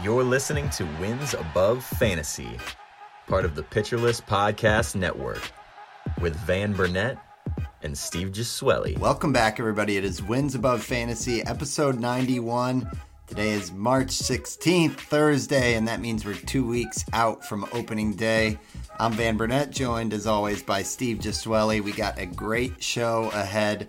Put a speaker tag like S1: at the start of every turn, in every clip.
S1: You're listening to Wins Above Fantasy, part of the Pitcher List Podcast Network, with Van Burnett and Steve Gesuele.
S2: Welcome back, everybody. It is Wins Above Fantasy, episode 91. Today is March 16th, Thursday, and that means we're two weeks out from opening day. I'm Van Burnett, joined as always by Steve Gesuele. We got a great show ahead.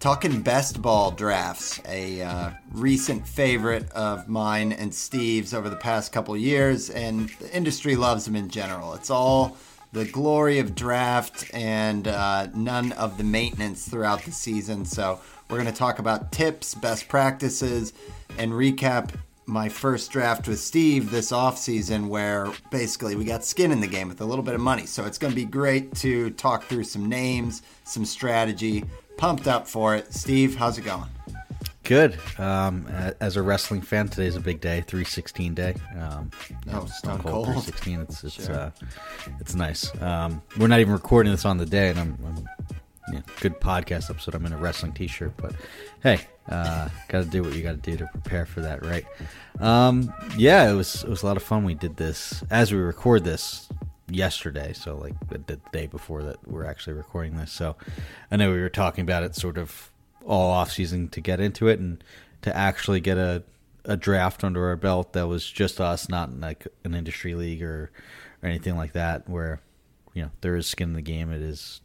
S2: Talking best ball drafts, a uh, recent favorite of mine and Steve's over the past couple years, and the industry loves them in general. It's all the glory of draft and uh, none of the maintenance throughout the season. So, we're going to talk about tips, best practices, and recap my first draft with Steve this offseason where basically we got skin in the game with a little bit of money. So, it's going to be great to talk through some names, some strategy. Pumped up for it. Steve, how's it going?
S3: Good. Um, as a wrestling fan, today's a big day, three sixteen day. Um,
S2: oh, Stone Cold,
S3: three sixteen. It's it's sure. uh, it's nice. Um, we're not even recording this on the day, and I'm, I'm yeah, good podcast episode. I'm in a wrestling T-shirt, but hey, uh, got to do what you got to do to prepare for that, right? Um, yeah, it was it was a lot of fun. We did this as we record this yesterday, so like the day before that we're actually recording this. So I know we were talking about it sort of all off season to get into it and to actually get a a draft under our belt that was just us, not like an industry league or or anything like that, where you know there is skin in the game. It is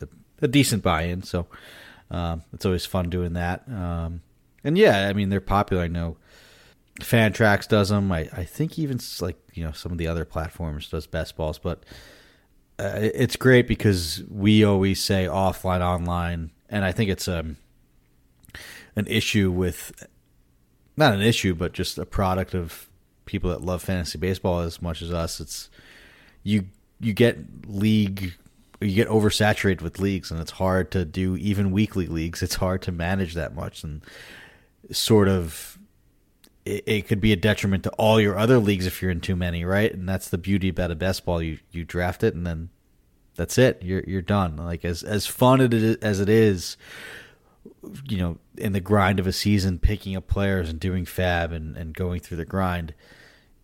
S3: a, a decent buy-in, so um, it's always fun doing that. Um, and yeah, I mean they're popular. I know Fantrax does them. I, I think even like you know some of the other platforms does best balls, but uh, it's great because we always say offline, online, and I think it's um an issue with not an issue, but just a product of people that love fantasy baseball as much as us. It's you you get league you get oversaturated with leagues and it's hard to do even weekly leagues. It's hard to manage that much and sort of it, it, could be a detriment to all your other leagues if you're in too many, right? And that's the beauty about a best ball. You you draft it and then that's it. You're you're done. Like as as fun as it is, you know, in the grind of a season, picking up players and doing fab and and going through the grind.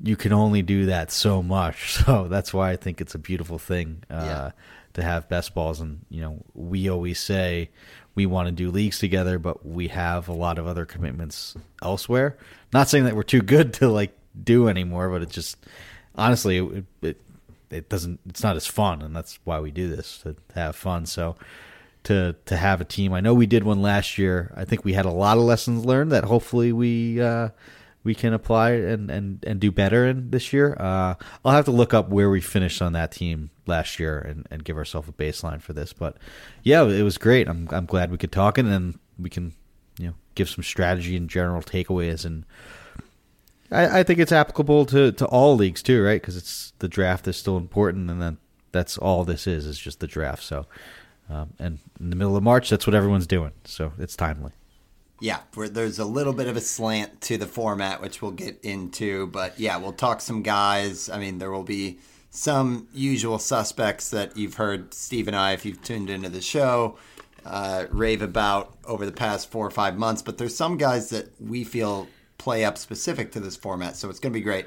S3: You can only do that so much, so that's why I think it's a beautiful thing uh, yeah. to have best balls. And you know, we always say we want to do leagues together, but we have a lot of other commitments elsewhere. Not saying that we're too good to like do anymore, but it just honestly it, it, it doesn't it's not as fun, and that's why we do this to, have fun. So to to have a team, I know we did one last year. I think we had a lot of lessons learned that hopefully we. Uh, we can apply and, and, and do better in this year. Uh, I'll have to look up where we finished on that team last year and, and give ourselves a baseline for this. But yeah, it was great. I'm I'm glad we could talk and then we can give some strategy and general takeaways and. I, I think it's applicable to, to all leagues too, right? Because it's the draft is still important, and then that's all this is is just the draft. So, um, and in the middle of March, that's what everyone's doing. So it's timely.
S2: Yeah, there's a little bit of a slant to the format, which we'll get into. But yeah, we'll talk some guys. I mean, there will be some usual suspects that you've heard Steve and I, if you've tuned into the show, uh, rave about over the past four or five months. But there's some guys that we feel play up specific to this format, so it's going to be great.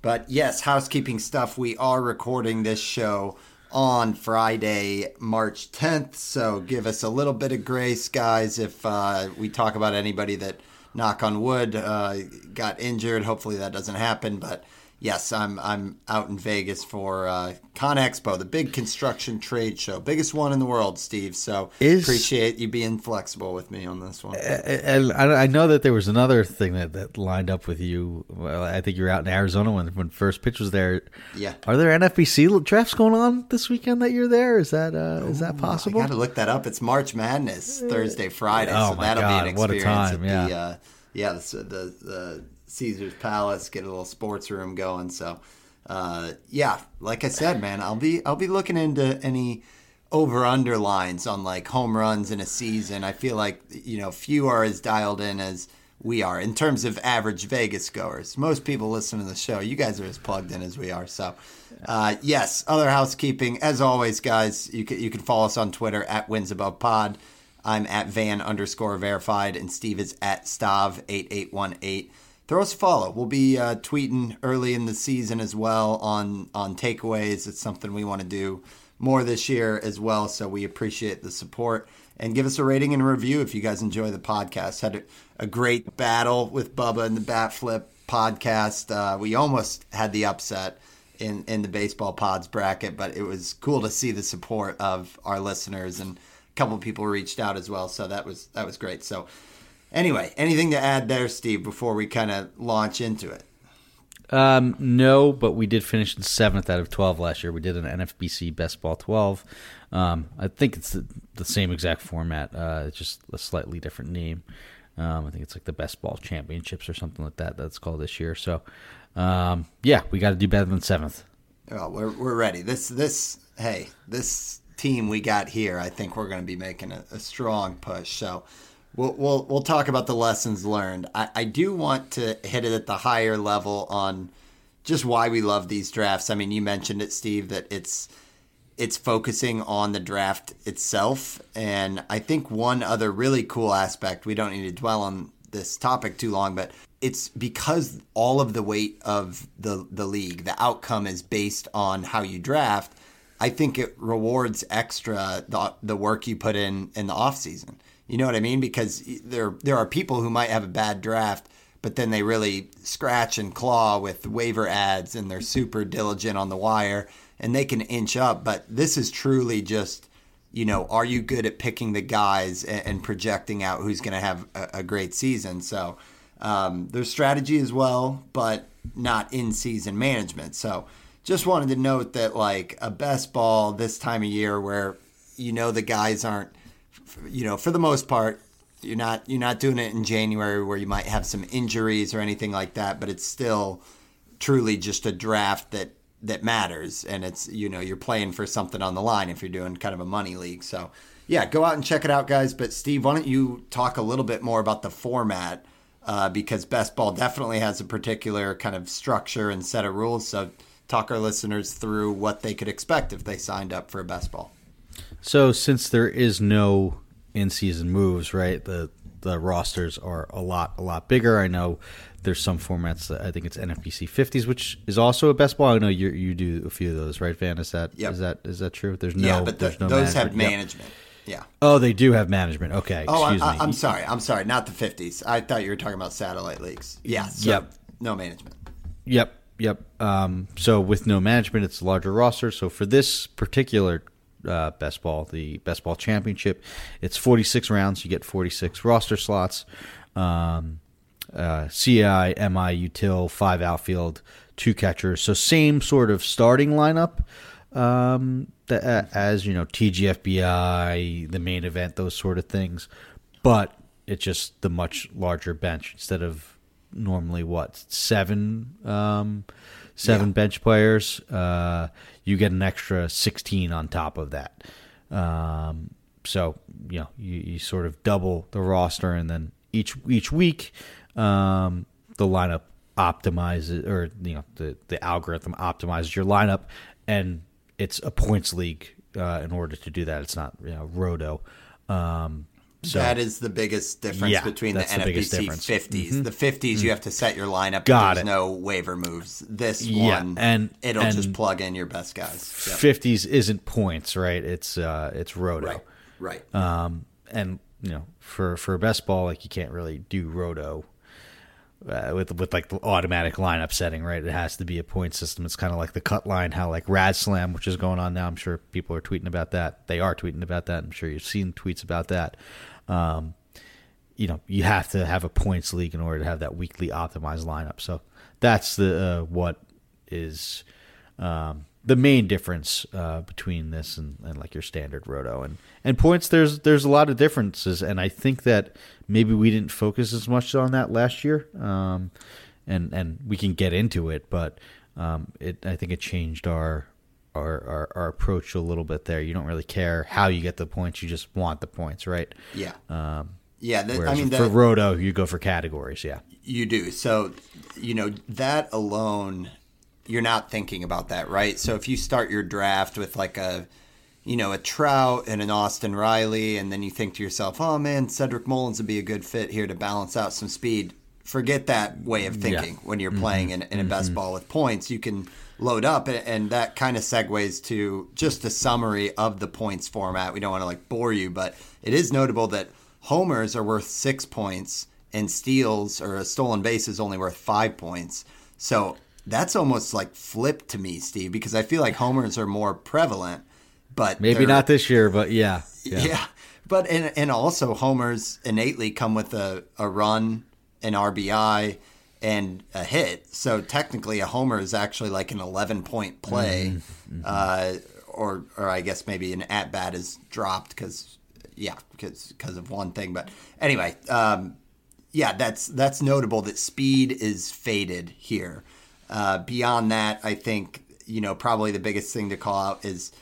S2: But yes, housekeeping stuff. We are recording this show on Friday, March 10th. So give us a little bit of grace, guys, if uh, we talk about anybody that, knock on wood, uh, got injured. Hopefully that doesn't happen. But yes, I'm I'm out in Vegas for uh, Con Expo, the big construction trade show, biggest one in the world, Steve. So is, appreciate you being flexible with me on this one.
S3: And I know that there was another thing that, that lined up with you. Well, I think you were out in Arizona when when first pitch was there.
S2: Yeah.
S3: Are there NFBC drafts going on this weekend that you're there? Is that uh, is that possible?
S2: I got to look that up. It's March Madness Thursday, Friday.
S3: Oh
S2: so
S3: my
S2: that'll
S3: God,
S2: be an
S3: experience. What a time!
S2: yeah.
S3: The,
S2: uh, yeah, the, the, the Caesar's Palace, get a little sports room going. So, uh, yeah, like I said, man, I'll be I'll be looking into any over under lines on like home runs in a season. I feel like you know few are as dialed in as we are in terms of average Vegas goers. Most people listen to the show. You guys are as plugged in as we are. So, uh, yes, other housekeeping. As always, guys, you can, you can follow us on Twitter at Wins Above Pod. I'm at Van underscore verified, and Steve is at Stav8818 throw us a follow. We'll be uh, tweeting early in the season as well on on takeaways. It's something we want to do more this year as well. So we appreciate the support and give us a rating and a review if you guys enjoy the podcast. Had a, great battle with Bubba and the Bat Flip podcast. Uh, we almost had the upset in in the baseball pods bracket, but it was cool to see the support of our listeners and a couple people reached out as well. So that was that was great. So anyway, anything to add there, Steve, before we kind of launch into it?
S3: Um, no, but we did finish in seventh out of twelve last year. We did an NFBC Best Ball twelve. Um, I think it's the, the same exact format, uh, it's just a slightly different name. Um, I think it's like the Best Ball Championships or something like that. That's called this year. So, um, yeah, we got to do better than seventh.
S2: Well, we're we're ready. This this hey this team we got here. I think we're going to be making a, a strong push. So. We'll, we'll, we'll talk about the lessons learned. I, I do want to hit it at the higher level on just why we love these drafts. I mean, you mentioned it, Steve, that it's it's focusing on the draft itself. And I think one other really cool aspect, we don't need to dwell on this topic too long, but it's because all of the weight of the the league, the outcome is based on how you draft. I think it rewards extra the the work you put in in the off season. You know what I mean? Because there there are people who might have a bad draft, but then they really scratch and claw with waiver ads and they're super diligent on the wire and they can inch up. But this is truly just, you know, are you good at picking the guys and, and projecting out who's going to have a, a, great season? So um, there's strategy as well, but not in season management. So just wanted to note that like a best ball this time of year where you know the guys aren't you know, for the most part, you're not you're not doing it in January where you might have some injuries or anything like that, but it's still truly just a draft that that matters and it's you know you're playing for something on the line if you're doing kind of a money league. So, yeah, go out and check it out guys, but Steve, why don't you talk a little bit more about the format uh, because best ball definitely has a particular kind of structure and set of rules, so talk our listeners through what they could expect if they signed up for a best ball.
S3: So since there is no in season moves, right? The the rosters are a lot a lot bigger. I know there's some formats that I think it's NFBC 50s, which is also a best ball. I know you you do a few of those, right, Van? Is that yep. is that is that true? There's no
S2: yeah, but
S3: the, no
S2: those management. have management. Yep. Yeah.
S3: Oh, they do have management. Okay.
S2: Oh,
S3: excuse
S2: I,
S3: me.
S2: I'm sorry. I'm sorry. Not the 50s. I thought you were talking about satellite leagues. Yeah. So
S3: yep.
S2: No management.
S3: Yep. Yep. Um, so with no management, it's a larger roster. So for this particular uh, best ball, the best ball championship. It's 46 rounds. You get 46 roster slots. Um, uh, CI, MI, util, five outfield, two catchers. So same sort of starting lineup um, that, uh, as you know TGFBI, the main event, those sort of things. But it's just the much larger bench instead of normally what seven um, seven yeah. bench players. Uh, you get an extra 16 on top of that. Um, so you know you, you sort of double the roster, and then each each week um, the lineup optimizes, or you know the the algorithm optimizes your lineup, and it's a points league uh, in order to do that. It's not you know roto. Um,
S2: so, that is the biggest difference yeah, between the NFBC 50s. Mm-hmm. The 50s, mm-hmm. you have to set your lineup. Got There's it. no waiver moves. This yeah, one, and it'll and just plug in your best guys.
S3: Yep. 50s isn't points, right? It's uh, it's roto.
S2: Right. Right.
S3: Um, and you know, for for best ball, like you can't really do roto uh, with with like the automatic lineup setting, right? It has to be a point system. It's kind of like the cut line, how like Rad Slam, which is going on now. I'm sure people are tweeting about that. They are tweeting about that. I'm sure you've seen tweets about that. Um, you know, you have to have a points league in order to have that weekly optimized lineup. So that's the uh, what is um, the main difference uh, between this and, and, like your standard roto and and points. There's there's a lot of differences, and I think that maybe we didn't focus as much on that last year. Um, and and we can get into it, but um, it I think it changed our our, our, our approach a little bit there. You don't really care how you get the points; you just want the points, right?
S2: Yeah.
S3: Um,
S2: yeah.
S3: The,
S2: I mean,
S3: for Roto, you go for categories. Yeah.
S2: You do. So, you know, that alone, you're not thinking about that, right? So if you start your draft with like a, you know, a Trout and an Austin Riley, and then you think to yourself, oh man, Cedric Mullins would be a good fit here to balance out some speed. forget that way of thinking when you're playing in, in a best ball with points. You can load up, and, and that kind of segues to just a summary of the points format. We don't want to like bore you, but it is notable that homers are worth six points and steals or a stolen base is only worth five points. So that's almost like flipped to me, Steve, because I feel like homers are more prevalent. But
S3: Maybe not this year, but yeah.
S2: yeah. But and and also homers innately come with a, a run, an RBI, and a hit. So technically, a homer is actually like an eleven point play, uh, or or I guess maybe an at bat is dropped because yeah because of one thing. But anyway, um, yeah, that's that's notable that speed is faded here. Uh, beyond that, I think you know probably the biggest thing to call out is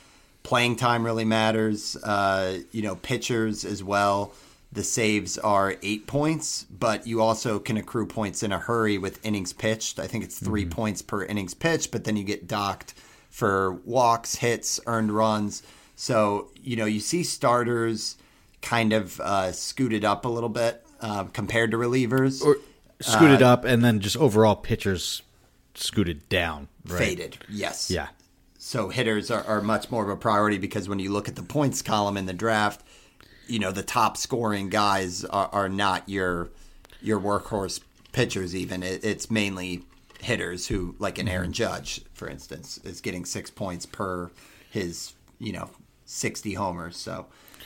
S2: playing time really matters. Uh, you know, pitchers as well. The saves are eight points, but you also can accrue points in a hurry with innings pitched. I think it's 3 points per innings pitched, but then you get docked for walks, hits, earned runs. So, you know, you see starters kind of uh, scooted up a little bit uh, compared to relievers.
S3: Or scooted
S2: Uh,
S3: up, and then just overall pitchers scooted down. Right?
S2: Faded, yes.
S3: Yeah.
S2: So hitters are, are much more of a priority because when you look at the points column in the draft, you know the top scoring guys are, are not your your workhorse pitchers. Even it, it's mainly hitters who, like an Aaron Judge, for instance, is getting six points per his you know sixty homers. So,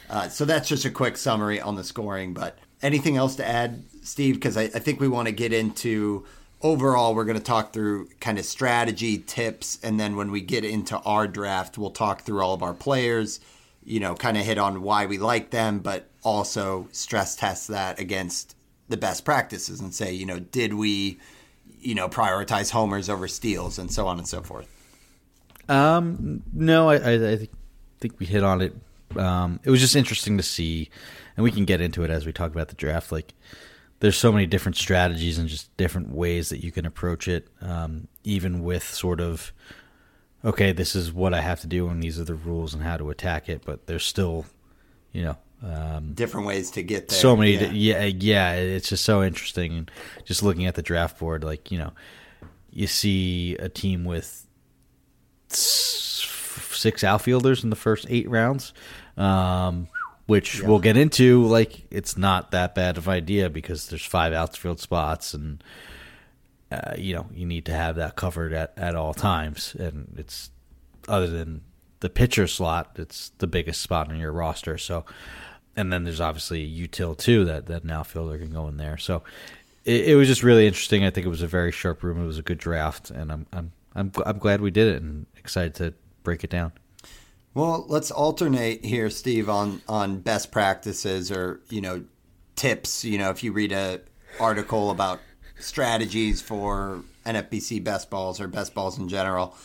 S2: uh, so that's just a quick summary on the scoring. But anything else to add, Steve? Because I, I think we want to get into overall. We're going to talk through kind of strategy tips, and then when we get into our draft, we'll talk through all of our players. You know, kind of hit on why we like them, but also stress test that against the best practices and say, you know, did we, you know, prioritize homers over steals and so on and so forth.
S3: Um, no, I, I, I think, we hit on it. Um, it was just interesting to see, and we can get into it as we talk about the draft. Like, there's so many different strategies and just different ways that you can approach it. Um, even with sort of, okay, this is what I have to do, and these are the rules and how to attack it. But there's still, you know, um,
S2: Different ways to get there.
S3: so many
S2: Yeah.
S3: yeah. yeah yeah it's just so interesting and just looking at the draft board like you know you see a team with six outfielders in the first eight rounds um which we'll get into like it's not that bad of idea because there's five outfield spots and uh, you know you need to have that covered at, at all times. And it's other than the pitcher slot it's the biggest spot on your roster. So and then there's obviously util too that that an outfielder can go in there. So it, it was just really interesting. I think it was a very sharp room it was a good draft and i'm i'm i'm, I'm glad we did it and excited to break it down.
S2: Well, let's alternate here, Steve, on on best practices or you know tips. You know, if you read a article about strategies for NFBC best balls or best balls in general,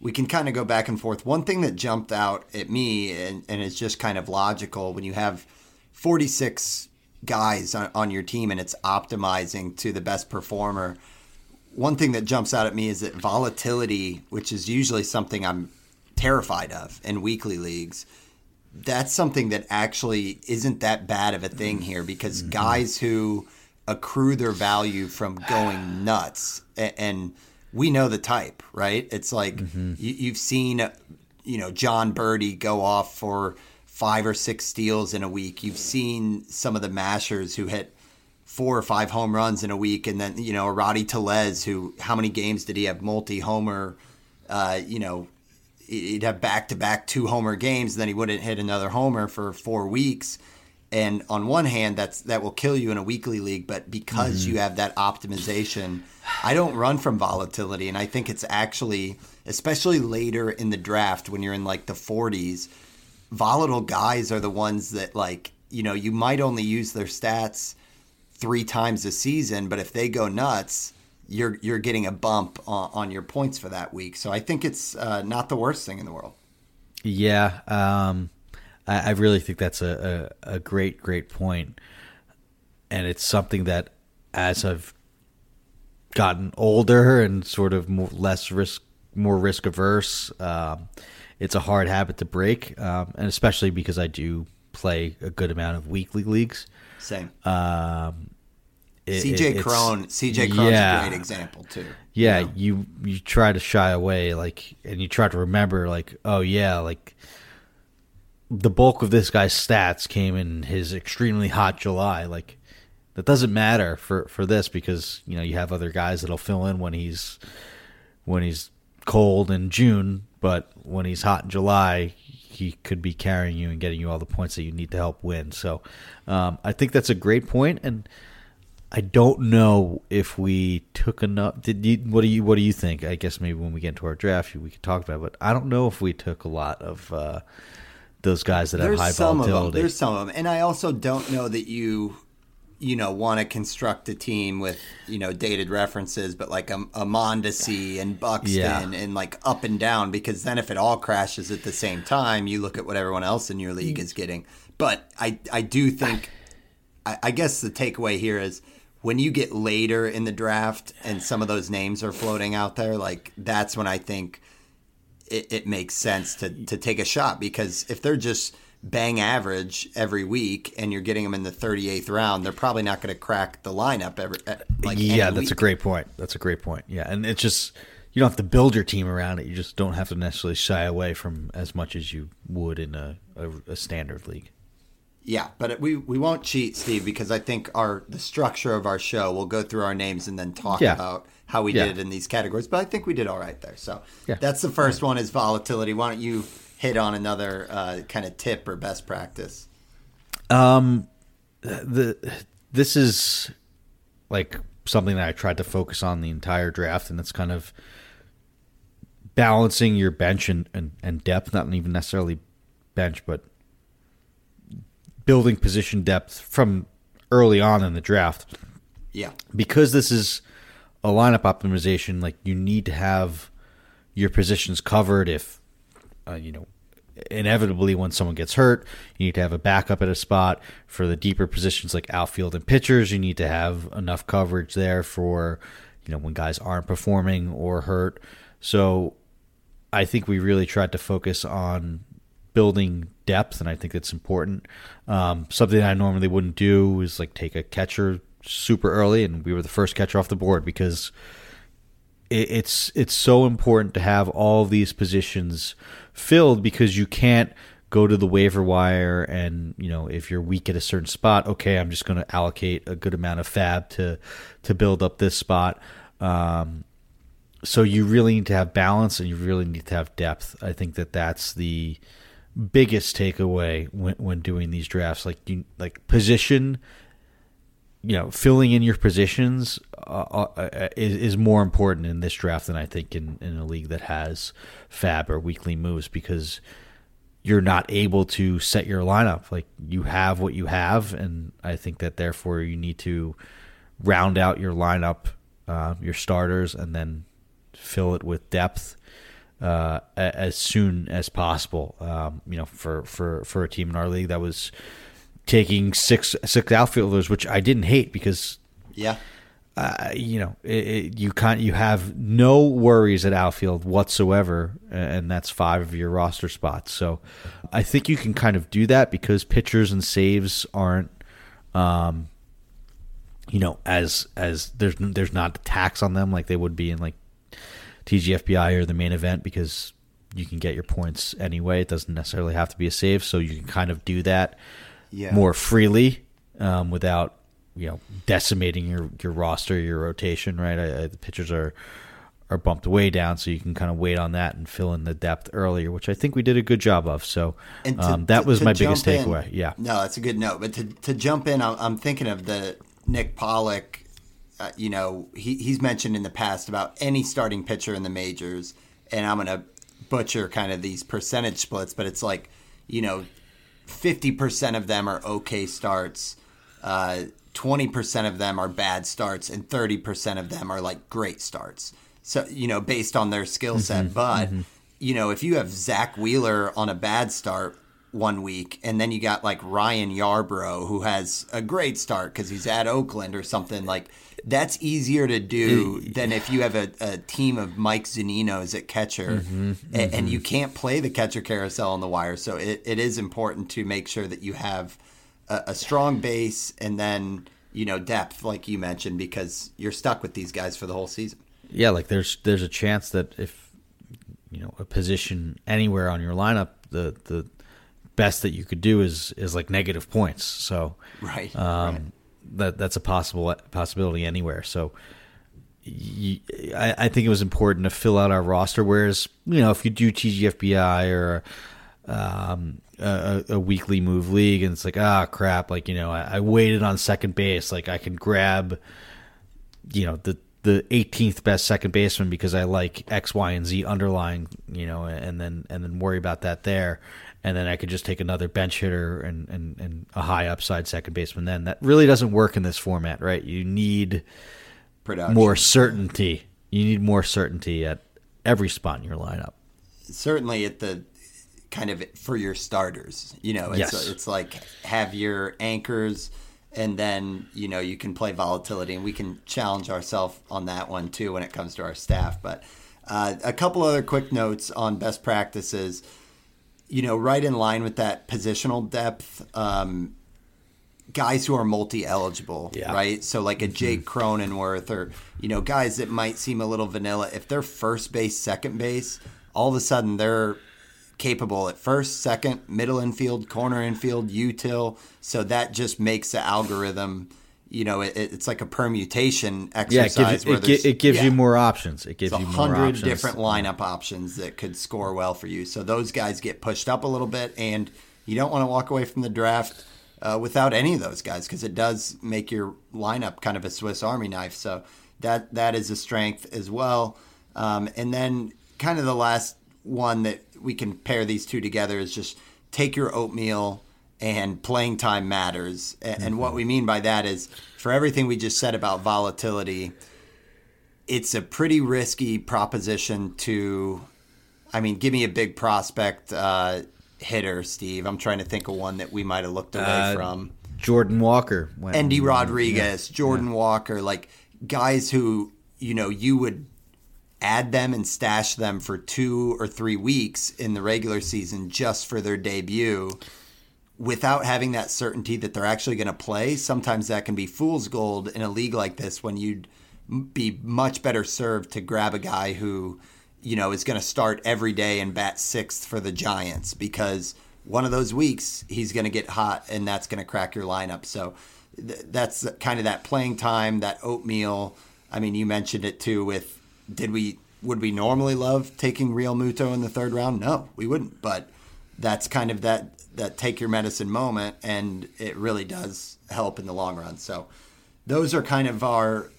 S2: we can kind of go back and forth. One thing that jumped out at me and, and is just kind of logical when you have 46 guys on, on your team and it's optimizing to the best performer. One thing that jumps out at me is that volatility, which is usually something I'm terrified of in weekly leagues, that's something that actually isn't that bad of a thing here because mm-hmm. guys who accrue their value from going nuts and we know the type, right? It's like you, you've seen, you know, Jon Berti go off for five or six steals in a week. You've seen some of the mashers who hit four or five home runs in a week, and then you know Rowdy Tellez, who how many games did he have multi homer? Uh, you know, he'd have back to back two homer games, and then he wouldn't hit another homer for four weeks. And on one hand, that's that will kill you in a weekly league, but because you have that optimization, I don't run from volatility, and I think it's actually, especially later in the draft when you're in like the 40s, volatile guys are the ones that like you know you might only use their stats three times a season, but if they go nuts, you're you're getting a bump on, on your points for that week. So I think it's uh, not the worst thing in the world.
S3: Yeah, um, I, I really think that's a, a, a great, great point, and it's something that as I've gotten older and sort of more, less risk, more risk averse, um, it's a hard habit to break, um, and especially because I do play a good amount of weekly leagues.
S2: Same.
S3: Um, it-
S2: CJ
S3: it's-
S2: Cron, CJ Cron's
S3: yeah.
S2: a great example too.
S3: yeah you you try to shy away like and you try to remember like oh yeah like the bulk of this guy's stats came in his extremely hot july like that doesn't matter for for this because you know you have other guys that'll fill in when he's when he's cold in june but when he's hot in july he could be carrying you and getting you all the points that you need to help win so um, i think that's a great point and I don't know if we took enough. Did you? What do you? What do you think? I guess maybe when we get into our draft, we could talk about. it, But I don't know if we took a lot of uh, those guys that
S2: There's
S3: have high
S2: some of them.
S3: volatility.
S2: There's some of them, and I also don't know that you, you know, want to construct a team with you know dated references, but like a, a Mondesi and Buxton
S3: Yeah.
S2: and like up and down, because then if it all crashes at the same time, you look at what everyone else in your
S3: Mm.
S2: league is getting. But I, I do think, I, I guess the takeaway here is. When you get later in the draft and some of those names are floating out there, like that's when I think it, it makes sense to, to take a shot because if they're just bang average every week and you're getting them in the 38th round, they're probably not going to crack the lineup every uh, like
S3: yeah, that's a great point. That's a great point. Yeah, and it's just you don't have to build your team around it. You just don't have to necessarily shy away from as much as you would in a, a, a standard league.
S2: Yeah, but we we won't cheat, Steve, because I think our the structure of our show we'll go through our names and then talk
S3: Yeah.
S2: about how we
S3: Yeah.
S2: did in these categories. But I think we did all right there. So
S3: Yeah.
S2: that's the first one is volatility. Why don't you hit on another uh, kind of tip or best practice?
S3: Um, the this is like something that I tried to focus on the entire draft, and it's kind of balancing your bench and, and, and depth, not even necessarily bench, but building position depth from early on in the draft
S2: Yeah,
S3: because this is a lineup optimization, like you need to have your positions covered. If uh, you know, inevitably when someone gets hurt, you need to have a backup at a spot for the deeper positions like outfield and pitchers. You need to have enough coverage there for you know when guys aren't performing or hurt. So I think we really tried to focus on building depth, and I think that's important. Um, something I normally wouldn't do is like take a catcher super early, and we were the first catcher off the board because it, it's it's so important to have all these positions filled because you can't go to the waiver wire and you know if you're weak at a certain spot okay i'm just going to allocate a good amount of fab to to build up this spot. Um, so you really need to have balance and you really need to have depth. I think that that's the biggest takeaway when, when doing these drafts. Like you like position you know, filling in your positions uh, uh, is, is more important in this draft than I think in, in a league that has fab or weekly moves because you're not able to set your lineup. Like you have what you have, and I think that therefore you need to round out your lineup, uh, your starters, and then fill it with depth uh, as soon as possible. Um, you know, for, for, for a team in our league that was taking six six outfielders, which I didn't hate because
S2: yeah,
S3: uh, you know it, it, you can't you have no worries at outfield whatsoever, and that's five of your roster spots. So I think you can kind of do that because pitchers and saves aren't. Um, you know, as as there's there's not a tax on them like they would be in like TGFBI or the main event because you can get your points anyway. It doesn't necessarily have to be a save, so you can kind of do that
S2: Yeah.
S3: more freely um, without you know decimating your your roster, your rotation. Right, I, I, the pitchers are are bumped way down, so you can kind of wait on that and fill in the depth earlier, which I think we did a good job of. So
S2: to-
S3: um, that
S2: to-
S3: was
S2: to
S3: my biggest
S2: in-
S3: takeaway. Yeah,
S2: No, that's a good note. But to, to jump in, I'm, I'm thinking of the Nick Pollack. Uh, you know, he, he's mentioned in the past about any starting pitcher in the majors, and I'm going to butcher kind of these percentage splits, but it's like, you know, 50% of them are okay starts, uh, 20% of them are bad starts, and 30% of them are like great starts. So, you know, based on their skill set. But, you know, if you have Zack Wheeler on a bad start one week, and then you got like Ryan Yarbrough, who has a great start because he's at Oakland or something, like that's easier to do than if you have a, a team of Mike Zuninos at catcher a- and, you can't play the catcher carousel on the wire. So it, it is important to make sure that you have a, a strong base and then you know, depth like you mentioned because you're stuck with these guys for the whole season.
S3: Yeah, like there's there's a chance that if you know a position anywhere on your lineup, the the best that you could do is is like negative points. So
S2: Right.
S3: um,
S2: right.
S3: That that's a possible possibility anywhere. So I think it was important to fill out our roster. Whereas you know if you do TGFBI or um, a, a weekly move league and it's like ah crap, like you know I, I waited on second base, like I can grab you know the the 18th best second baseman because I like X, Y, and Z underlying, you know, and then and then worry about that there, and then I could just take another bench hitter and and, and a high upside second baseman. Then that really doesn't work in this format, right? You need
S2: Production.
S3: more certainty. You need more certainty at every spot in your lineup.
S2: certainly at the kind of for your starters. You know, it's
S3: Yes.
S2: it's like have your anchors and then, you know, you can play volatility and we can challenge ourselves on that one too when it comes to our staff. But uh, a couple other quick notes on best practices. You know, right in line with that positional depth, um, guys who are multi-eligible,
S3: Yeah.
S2: right? So like a Jake Cronenworth or you know guys that might seem a little vanilla. If they're first base, second base, all of a sudden they're capable at first, second, middle infield, corner infield, util. So that just makes the algorithm. You know, it, it's like a permutation
S3: Yeah, it
S2: exercise
S3: gives,
S2: where
S3: it, it gives
S2: yeah.
S3: you more options. It gives you more
S2: hundred different lineup options that could score well for you. So those guys get pushed up a little bit, and you don't want to walk away from the draft uh, without any of those guys because it does make your lineup kind of a Swiss Army knife. So that that is a strength as well. Um, and then kind of the last one that we can pair these two together is just take your oatmeal and playing time matters. And what we mean by that is for everything we just said about volatility, it's a pretty risky proposition to I mean, give me a big prospect uh, hitter, Steve. I'm trying to think of one that we might have looked away
S3: Uh,
S2: from.
S3: Jordan Walker.
S2: Endy Rodriguez, Jordan Walker, like guys who, you know, you would add them and stash them for two or three weeks in the regular season just for their debut without having that certainty that they're actually going to play. Sometimes that can be fool's gold in a league like this when you'd be much better served to grab a guy who, you know, is going to start every day and bat sixth for the Giants because one of those weeks he's going to get hot and that's going to crack your lineup. So th- that's kind of that playing time, that oatmeal. I mean, you mentioned it too with did we would we normally love taking Realmuto in the third round? No, we wouldn't. But that's kind of that that take your medicine moment, and it really does help in the long run. So those are kind of our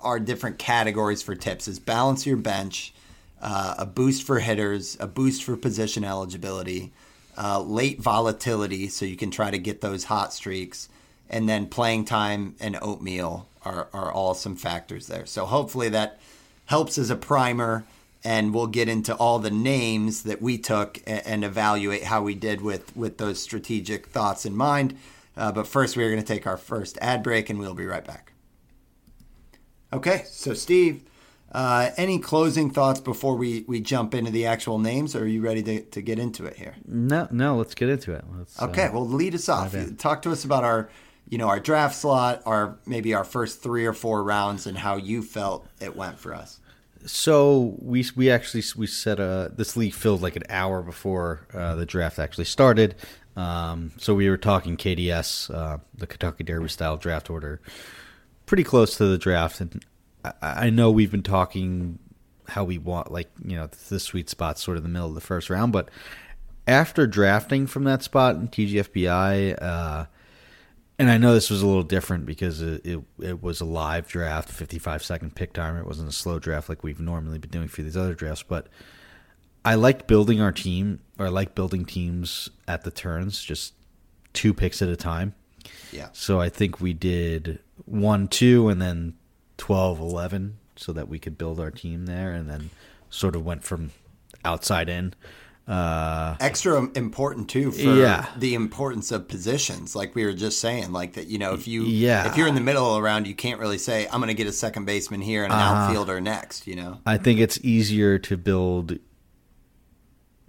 S2: our different categories for tips: is balance your bench, uh, a boost for hitters, a boost for position eligibility, uh, late volatility, so you can try to get those hot streaks, and then playing time and oatmeal are are all some factors there. So hopefully that helps as a primer and we'll get into all the names that we took and, evaluate how we did with with those strategic thoughts in mind uh, but first we're going to take our first ad break and we'll be right back okay so steve uh, any closing thoughts before we, we jump into the actual names or are you ready to, to get into it here
S3: No, no. Let's get into it. Let's, uh,
S2: Okay, well, lead us off. Talk to us about our, you know, our draft slot, our maybe our first three or four rounds, and how you felt it went for us.
S3: So we we actually we set a this league filled like an hour before uh, the draft actually started. Um, so we were talking KDS, uh, the Kentucky Derby style draft order, pretty close to the draft, and I, I know we've been talking how we want like you know the sweet spot sort of the middle of the first round, but after drafting from that spot in TGFBI. Uh, and I know this was a little different because it, it, it was a live draft, 55 second pick timer. It wasn't a slow draft like we've normally been doing for these other drafts. But I liked building our team, or I like building teams at the turns, just two picks at a time.
S2: Yeah.
S3: So I think we did one, two, and then 12, 11 so that we could build our team there and then sort of went from outside in. Uh,
S2: extra important too for
S3: Yeah.
S2: the importance of positions like we were just saying like that you know if you
S3: Yeah.
S2: if you're in the middle around you can't really say i'm going to get a second baseman here and an
S3: Uh-huh.
S2: outfielder next you know
S3: I think it's easier to build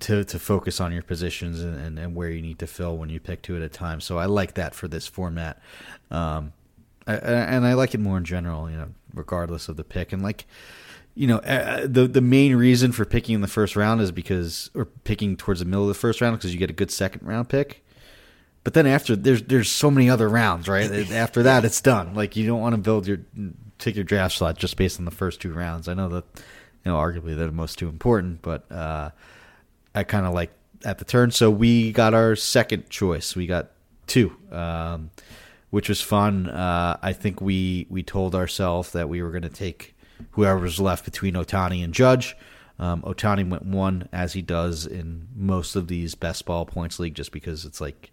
S3: to to focus on your positions and, and, and where you need to fill when you pick two at a time. So I like that for this format. Um, I, and I like it more in general. You know, regardless of the pick, and like you know, uh, the the main reason for picking in the first round is because, or picking towards the middle of the first round, because you get a good second round pick. But then after there's there's so many other rounds, right? after that, it's done. Like you don't want to build your take your draft slot just based on the first two rounds. I know that you know arguably they're the most two important, but uh, I kind of like at the turn. So we got our second choice. We got two. Um, which was fun. Uh, I think we we told ourselves that we were going to take whoever was left between Ohtani and Judge. Um, Ohtani went one, as he does in most of these best ball points league, just because it's like,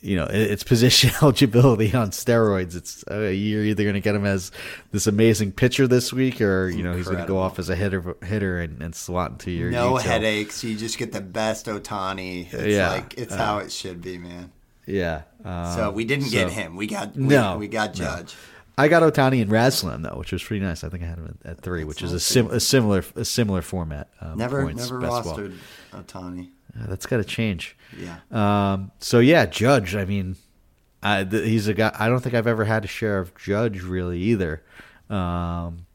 S3: you know, it's position eligibility on steroids. It's uh, you're either going to get him as this amazing pitcher this week, or you know, he's going to go off as a hitter, hitter and, and slot into your
S2: no detail. headaches. You just get the best Ohtani. It's yeah, like it's uh, how it should be, man.
S3: Yeah.
S2: Um, so we didn't so, get him. We got we, no. We got Judge. No.
S3: I got Ohtani and Radslam though, which was pretty nice. I think I had him at, three, which is a, sim, a similar a similar format.
S2: Um, never points, never rostered Ohtani.
S3: Uh, that's got to change.
S2: Yeah.
S3: Um. So yeah, Judge. I mean, I, th- he's a guy. I don't think I've ever had a share of Judge really either. Um.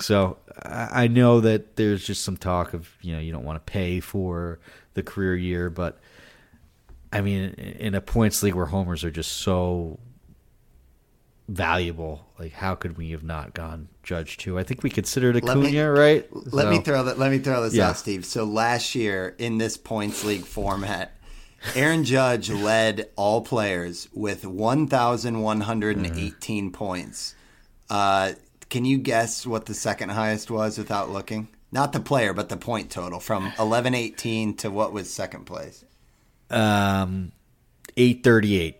S3: So I, I know that there's just some talk of you know you don't want to pay for the career year, but I mean, in a points league where homers are just so valuable, like how could we have not gone Judge two? I think we considered Acuna, me, right?
S2: Let so, me throw that. Let me throw this yeah. out, Steve. So last year in this points league format, Aaron Judge led all players with one thousand one hundred and eighteen mm mm-hmm. points. Uh, can you guess what the second highest was without looking? Not the player, but the point total from eleven eighteen to what was second place?
S3: Um, eight thirty eight.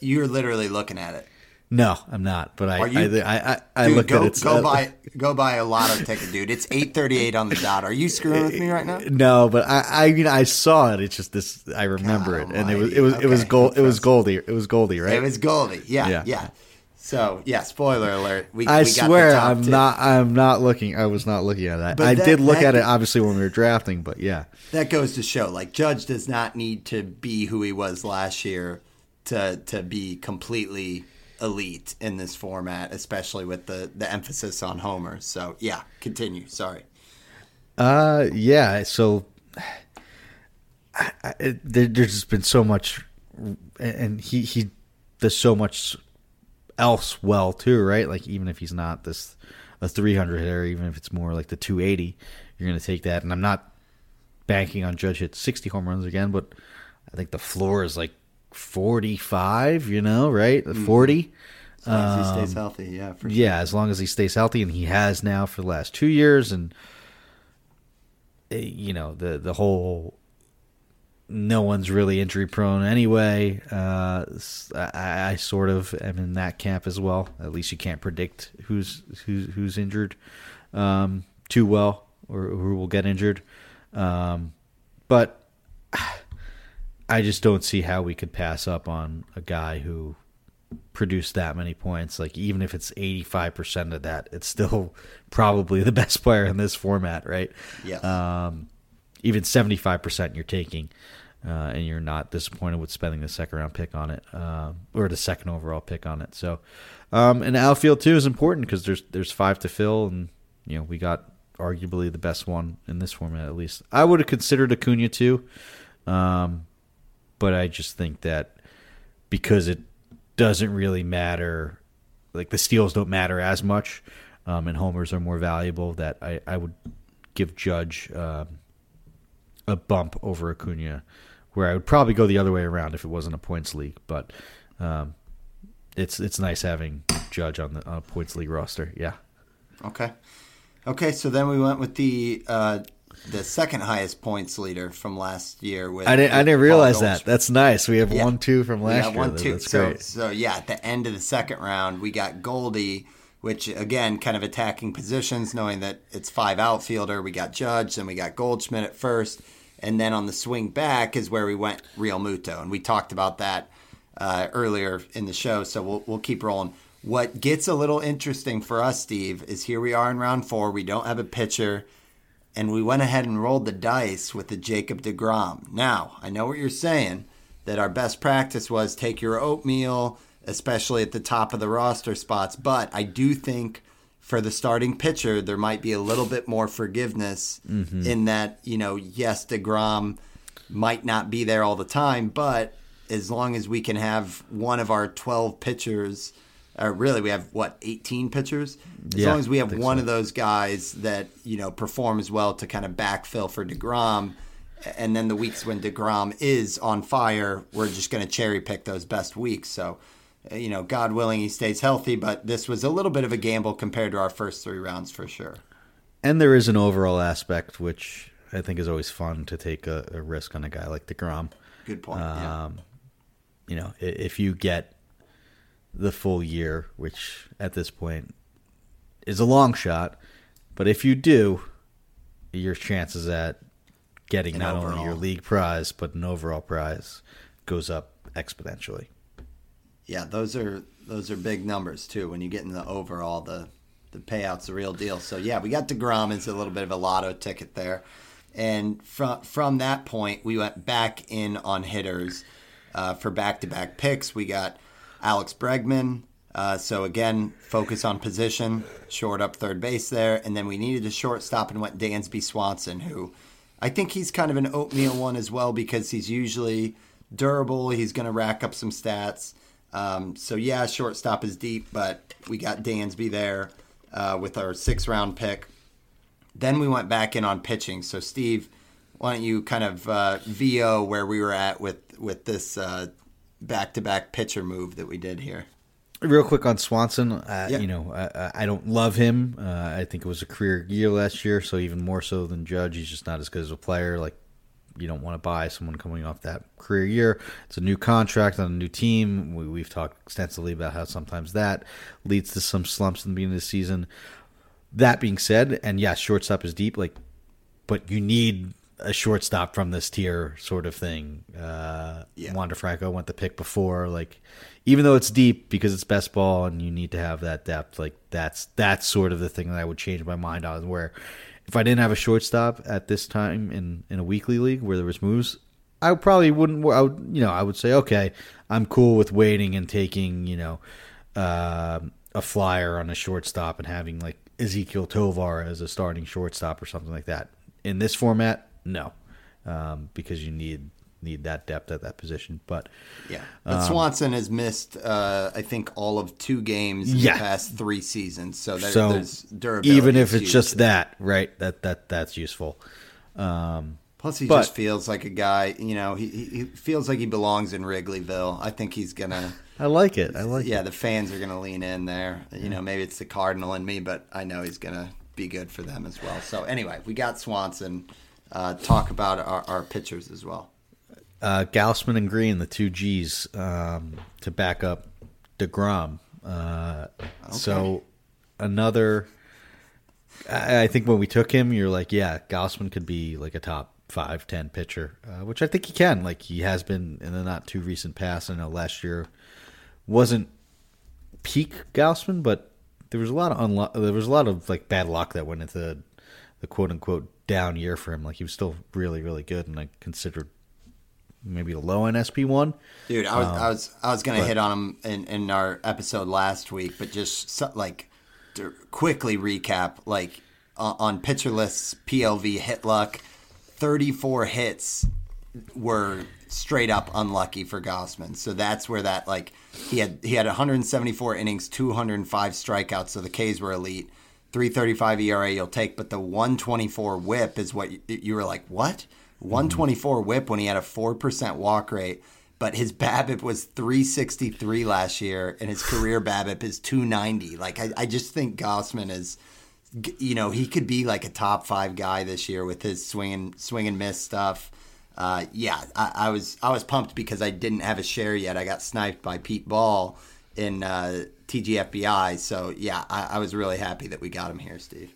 S2: You're literally looking at it.
S3: No, I'm not. But I, you, I, I, I, dude, looked
S2: go,
S3: at it.
S2: Go uh, buy, go buy a lotto ticket, dude. It's 8:38 on the dot. Are you screwing with me right now?
S3: No, but I, I mean, I saw it. It's just this. I remember God it, and it was, it was, okay. it was gold. It was Goldie. It was Goldie, right?
S2: It was Goldie. Yeah, yeah. yeah. So yeah, spoiler alert.
S3: We, I we swear I'm two. not. I'm not looking. I was not looking at that. But I that, did look at it obviously when we were drafting, but yeah.
S2: That goes to show, like Judge does not need to be who he was last year to to be completely elite in this format, especially with the the emphasis on Homer. So yeah, continue. Sorry.
S3: Uh, yeah. So I, I, there, there's just been so much, and he he does so much else well too, right? Like even if he's not this a 300 hitter, even if it's more like the 280, you're going to take that. And I'm not banking on Judge hit 60 home runs again, but I think the floor is like 45. You know, right? Mm-hmm. 40.
S2: As long as he stays um, healthy, yeah.
S3: Sure. Yeah, as long as he stays healthy, and he has now for the last two years, and eh, you know the the whole no one's really injury prone anyway. Uh, I, I, sort of am in that camp as well. At least you can't predict who's who's who's injured um, too well or who will get injured. Um, but I just don't see how we could pass up on a guy who produced that many points. Like even if it's eighty five percent of that, it's still probably the best player in this format, right?
S2: Yeah.
S3: Um, even 75% you're taking, uh, and you're not disappointed with spending the second round pick on it, uh, or the second overall pick on it. So, um, and outfield too is important because there's there's five to fill, and you know we got arguably the best one in this format at least. I would have considered Acuna too, um, but I just think that because it doesn't really matter, like the steals don't matter as much, um, and homers are more valuable. That I I would give Judge. Um, a bump over Acuna, where I would probably go the other way around if it wasn't a points league. But um, it's it's nice having Judge on the on points league roster. Yeah.
S2: Okay. Okay. So then we went with the uh, the second highest points leader from last year. With
S3: I didn't I didn't realize that. That's nice. We have yeah. one two from last year. One two. That's
S2: so
S3: great.
S2: so yeah, at the end of the second round, we got Goldie which again, kind of attacking positions, knowing that it's five outfielder. We got Judge, then we got Goldschmidt at first, and then on the swing back is where we went Realmuto, and we talked about that uh, earlier in the show. So we'll we'll keep rolling. What gets a little interesting for us, Steve, is here we are in round four. We don't have a pitcher, and we went ahead and rolled the dice with the Jacob Degrom. Now I know what you're saying that our best practice was take your oatmeal especially at the top of the roster spots. But I do think for the starting pitcher, there might be a little bit more forgiveness
S3: Mm-hmm.
S2: in that, you know, yes, DeGrom might not be there all the time, but as long as we can have one of our 12 pitchers, or really we have what, 18 pitchers? As
S3: Yeah,
S2: long as we have one
S3: so.
S2: of those guys that, you know, performs well to kind of backfill for DeGrom. And then the weeks when DeGrom is on fire, we're just going to cherry pick those best weeks. So, you know, God willing, he stays healthy, but this was a little bit of a gamble compared to our first three rounds for sure.
S3: And there is an overall aspect which I think is always fun to take a, a risk on a guy like DeGrom.
S2: Good point. yeah.
S3: Um, you know, if you get the full year, which at this point is a long shot, but if you do, your chances at getting
S2: An
S3: not only your league prize but an overall prize goes up exponentially.
S2: Yeah, those are those are big numbers too. When you get in the overall, the the payout's the real deal. So yeah, we got Degrom as a little bit of a lotto ticket there, and from from that point, we went back in on hitters uh, for back to back picks. We got Alex Bregman. Uh, so again, focus on position, short up third base there, and then we needed a shortstop and went Dansby Swanson, who I think he's kind of an oatmeal one as well because he's usually durable. He's going to rack up some stats. Um, so yeah, shortstop is deep, but we got Dansby there uh, with our six round pick. Then we went back in on pitching. So Steve, why don't you kind of uh, VO where we were at with with this back to back pitcher move that we did here?
S3: Real quick on Swanson, uh,
S2: Yeah.
S3: you know, I, I don't love him. Uh, I think it was a career year last year, so even more so than Judge, he's just not as good as a player. Like, you don't want to buy someone coming off that career year. It's a new contract on a new team. We, we've talked extensively about how sometimes that leads to some slumps in the beginning of the season. That being said, and yes, shortstop is deep, like, but you need a shortstop from this tier sort of thing. Uh,
S2: Yeah.
S3: Wander Franco went the pick before, like even though it's deep because it's best ball and you need to have that depth, like that's that's sort of the thing that I would change my mind on. Where if I didn't have a shortstop at this time in in a weekly league where there was moves, I probably wouldn't. I would you know I would say okay, I'm cool with waiting and taking you know uh, a flyer on a shortstop and having like Ezequiel Tovar as a starting shortstop or something like that. In this format, no, um, because you need need that depth at that position. But
S2: Yeah, but Swanson has missed, uh, I think, all of two games in
S3: Yeah.
S2: the past three seasons. So, there,
S3: so
S2: there's durability.
S3: even if it's just that, right? That that that's useful. Um,
S2: Plus, he
S3: but-
S2: just feels like a guy. You know, he, he feels like he belongs in Wrigleyville. I think he's gonna.
S3: I like it. I like
S2: yeah,
S3: it.
S2: the fans are gonna lean in there. You know, maybe it's the Cardinal in me, but I know he's gonna be good for them as well. So anyway, we got Swanson. Uh, talk about our, our pitchers as well.
S3: Uh, Gausman and Greene, the two G's, um, to back up Degrom. Uh, So another. I, I think when we took him, you're like, yeah, Gausman could be like a top five, ten pitcher, uh, which I think he can. Like he has been in the not too recent past. I know last year wasn't peak Gausman, but there was a lot of unlo- there was a lot of like bad luck that went into the, quote unquote down year for him. Like he was still really, really good, and I considered maybe a low in SP one.
S2: Dude, I was
S3: Um,
S2: I was I was gonna hit on him in, in our episode last week, but just so, like to quickly recap, like uh, on pitcher lists, PLV hit luck, thirty four hits were straight up unlucky for Gausman. So that's where that like he had he had 174 innings, 205 strikeouts. So the K's were elite. 335 ERA you'll take, but the 124 whip is what you, you were like, what? 124 whip when he had a 4% walk rate, but his BABIP was 363 last year and his career BABIP is 290. Like, I, I just think Gausman is, you know, he could be like a top five guy this year with his swing and, swing and miss stuff. Uh, yeah, I, I was I was pumped because I didn't have a share yet. I got sniped by Pete Ball in uh, TGFBI. So yeah, I, I was really happy that we got him here, Steve.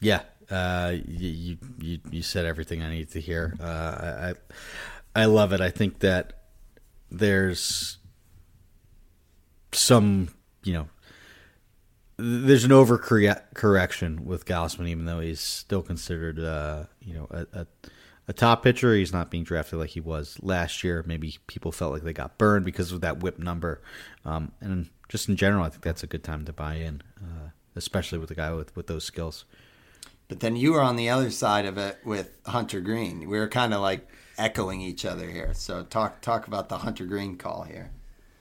S3: Yeah, uh, you, you you said everything I need to hear. Uh, I I love it. I think that there's some you know there's an overcorrection with Gausman, even though he's still considered uh, you know a, a, a top pitcher. He's not being drafted like he was last year. Maybe people felt like they got burned because of that whip number. Um, and just in general, I think that's a good time to buy in, uh, especially with a guy with, with those skills.
S2: But then you were on the other side of it with Hunter Greene. We were kind of like echoing each other here. So talk talk about the Hunter Greene call here.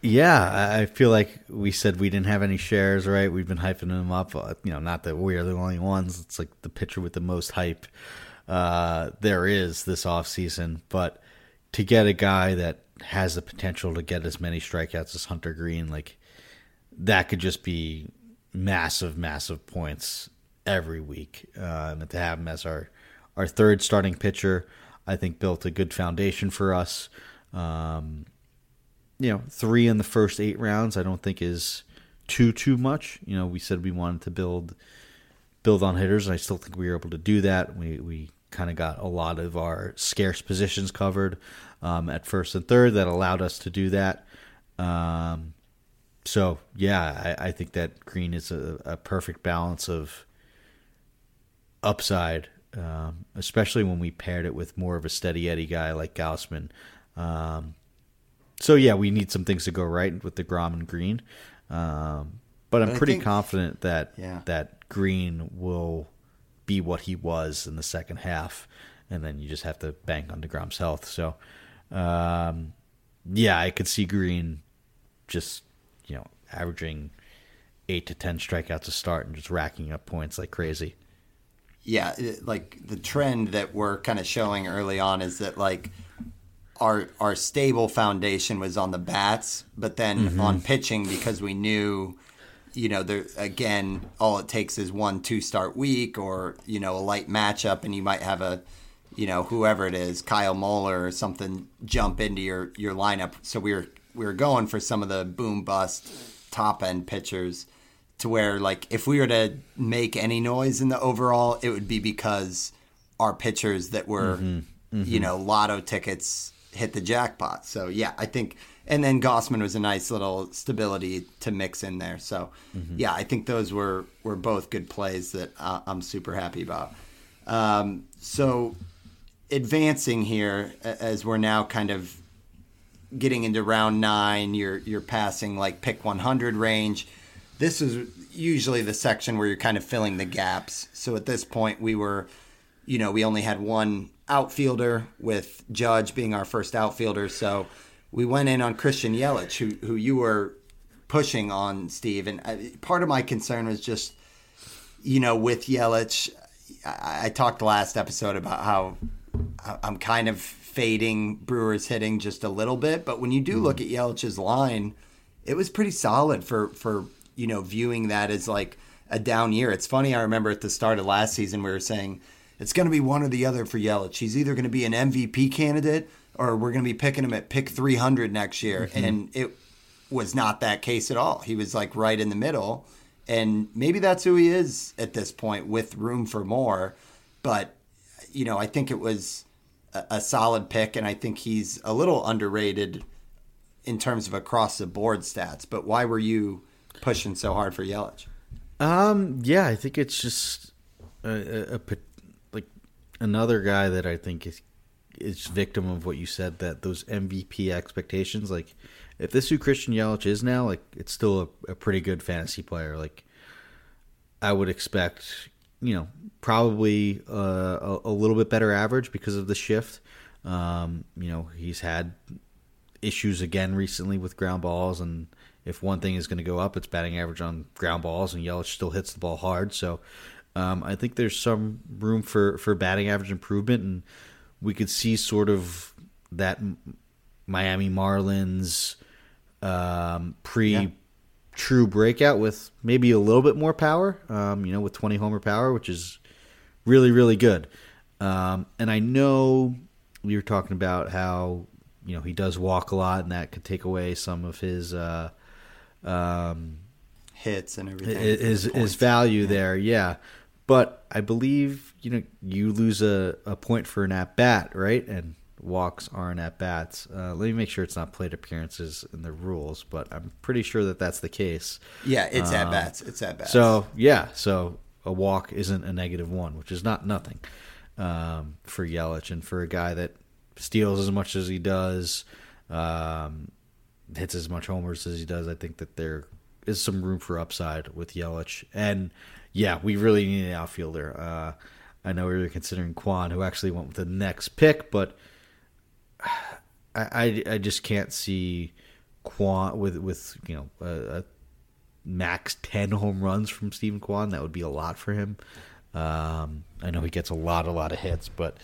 S3: Yeah, I feel like we said we didn't have any shares, right? We've been hyping him up. Uh, you know, not that we are the only ones. It's like the pitcher with the most hype uh, there is this offseason. But to get a guy that has the potential to get as many strikeouts as Hunter Greene, like that could just be massive, massive points every week. Uh, and to have him as our our third starting pitcher, I think built a good foundation for us. Um, you know, three in the first eight rounds, I don't think is too too much. You know, we said we wanted to build build on hitters, and I still think we were able to do that. We we kind of got a lot of our scarce positions covered um, at first and third that allowed us to do that. Um, so yeah, I, I, think that Greene is a, a perfect balance of upside, um, especially when we paired it with more of a steady Eddie guy like Gausman. Um, so yeah, we need some things to go right with deGrom and Greene, um, but I'm but pretty think, confident that yeah. that Greene will be what he was in the second half, and then you just have to bank on Degrom's health. So, um, yeah, I could see Greene just you know averaging eight to ten strikeouts a start and just racking up points like crazy.
S2: Yeah, like the trend that we're kind of showing early on is that like our our stable foundation was on the bats, but then mm-hmm. on pitching because we knew you know, there again, all it takes is one two start week or you know a light matchup, and you might have a, you know, whoever it is, Kyle Muller or something, jump into your your lineup. So we were we were going for some of the boom bust top end pitchers, to where like if we were to make any noise in the overall, it would be because our pitchers that were, mm-hmm. Mm-hmm. you know, lotto tickets hit the jackpot. So yeah, I think and then Gausman was a nice little stability to mix in there. So, mm-hmm. yeah, I think those were were both good plays that uh, I'm super happy about. Um, so, advancing here as we're now kind of getting into round nine, you're you're passing like pick 100 range. This is usually the section where you're kind of filling the gaps. So at this point, we were, you know, we only had one outfielder with Judge being our first outfielder. So we went in on Christian Yelich, who who you were pushing on, Steve. And I, part of my concern was just, you know, with Yelich, I, I talked last episode about how uh, I'm kind of fading Brewers hitting just a little bit, but when you do look at Yelich's line, it was pretty solid for for you know viewing that as like a down year. It's funny. I remember at the start of last season we were saying it's going to be one or the other for Yelich. He's either going to be an MVP candidate or we're going to be picking him at pick 300 next year. Mm-hmm. And it was not that case at all. He was like right in the middle. And maybe that's who he is at this point with room for more. But, you know, I think it was a, a solid pick. And I think he's a little underrated in terms of across the board stats. But why were you pushing so hard for Yelich?
S3: Um, yeah, I think it's just a, a, a another guy that I think is is victim of what you said that those MVP expectations. Like, if this who Christian Yelich is now, like, it's still a, a pretty good fantasy player. Like, I would expect, you know, probably uh, a, a, little bit better average because of the shift. Um, you know, he's had issues again recently with ground balls, and if one thing is going to go up, it's batting average on ground balls, and Yelich still hits the ball hard. So, um, I think there's some room for, for batting average improvement, and we could see sort of that Miami Marlins um, pre yeah. true breakout with maybe a little bit more power, um, you know, with 20 homer power, which is really, really good. Um, and I know we were talking about how, you know, he does walk a lot and that could take away some of his uh, um,
S2: hits and everything.
S3: His, his value yeah. there, yeah. But I believe you know you lose a, a point for an at bat, right? And walks aren't at bats. Uh, let me make sure it's not plate appearances in the rules, but I'm pretty sure that that's the case.
S2: Yeah, it's um, at bats. It's at bats.
S3: So yeah, so a walk isn't a negative one, which is not nothing. um, for Yelich and for a guy that steals as much as he does, um, hits as much homers as he does. I think that there is some room for upside with Yelich. And yeah, we really need an outfielder. Uh, I know we were considering Kwan, who actually went with the next pick, but I, I, I just can't see Kwan with with you know a, a max ten home runs from Steven Kwan. That would be a lot for him. Um, I know he gets a lot, a lot of hits, but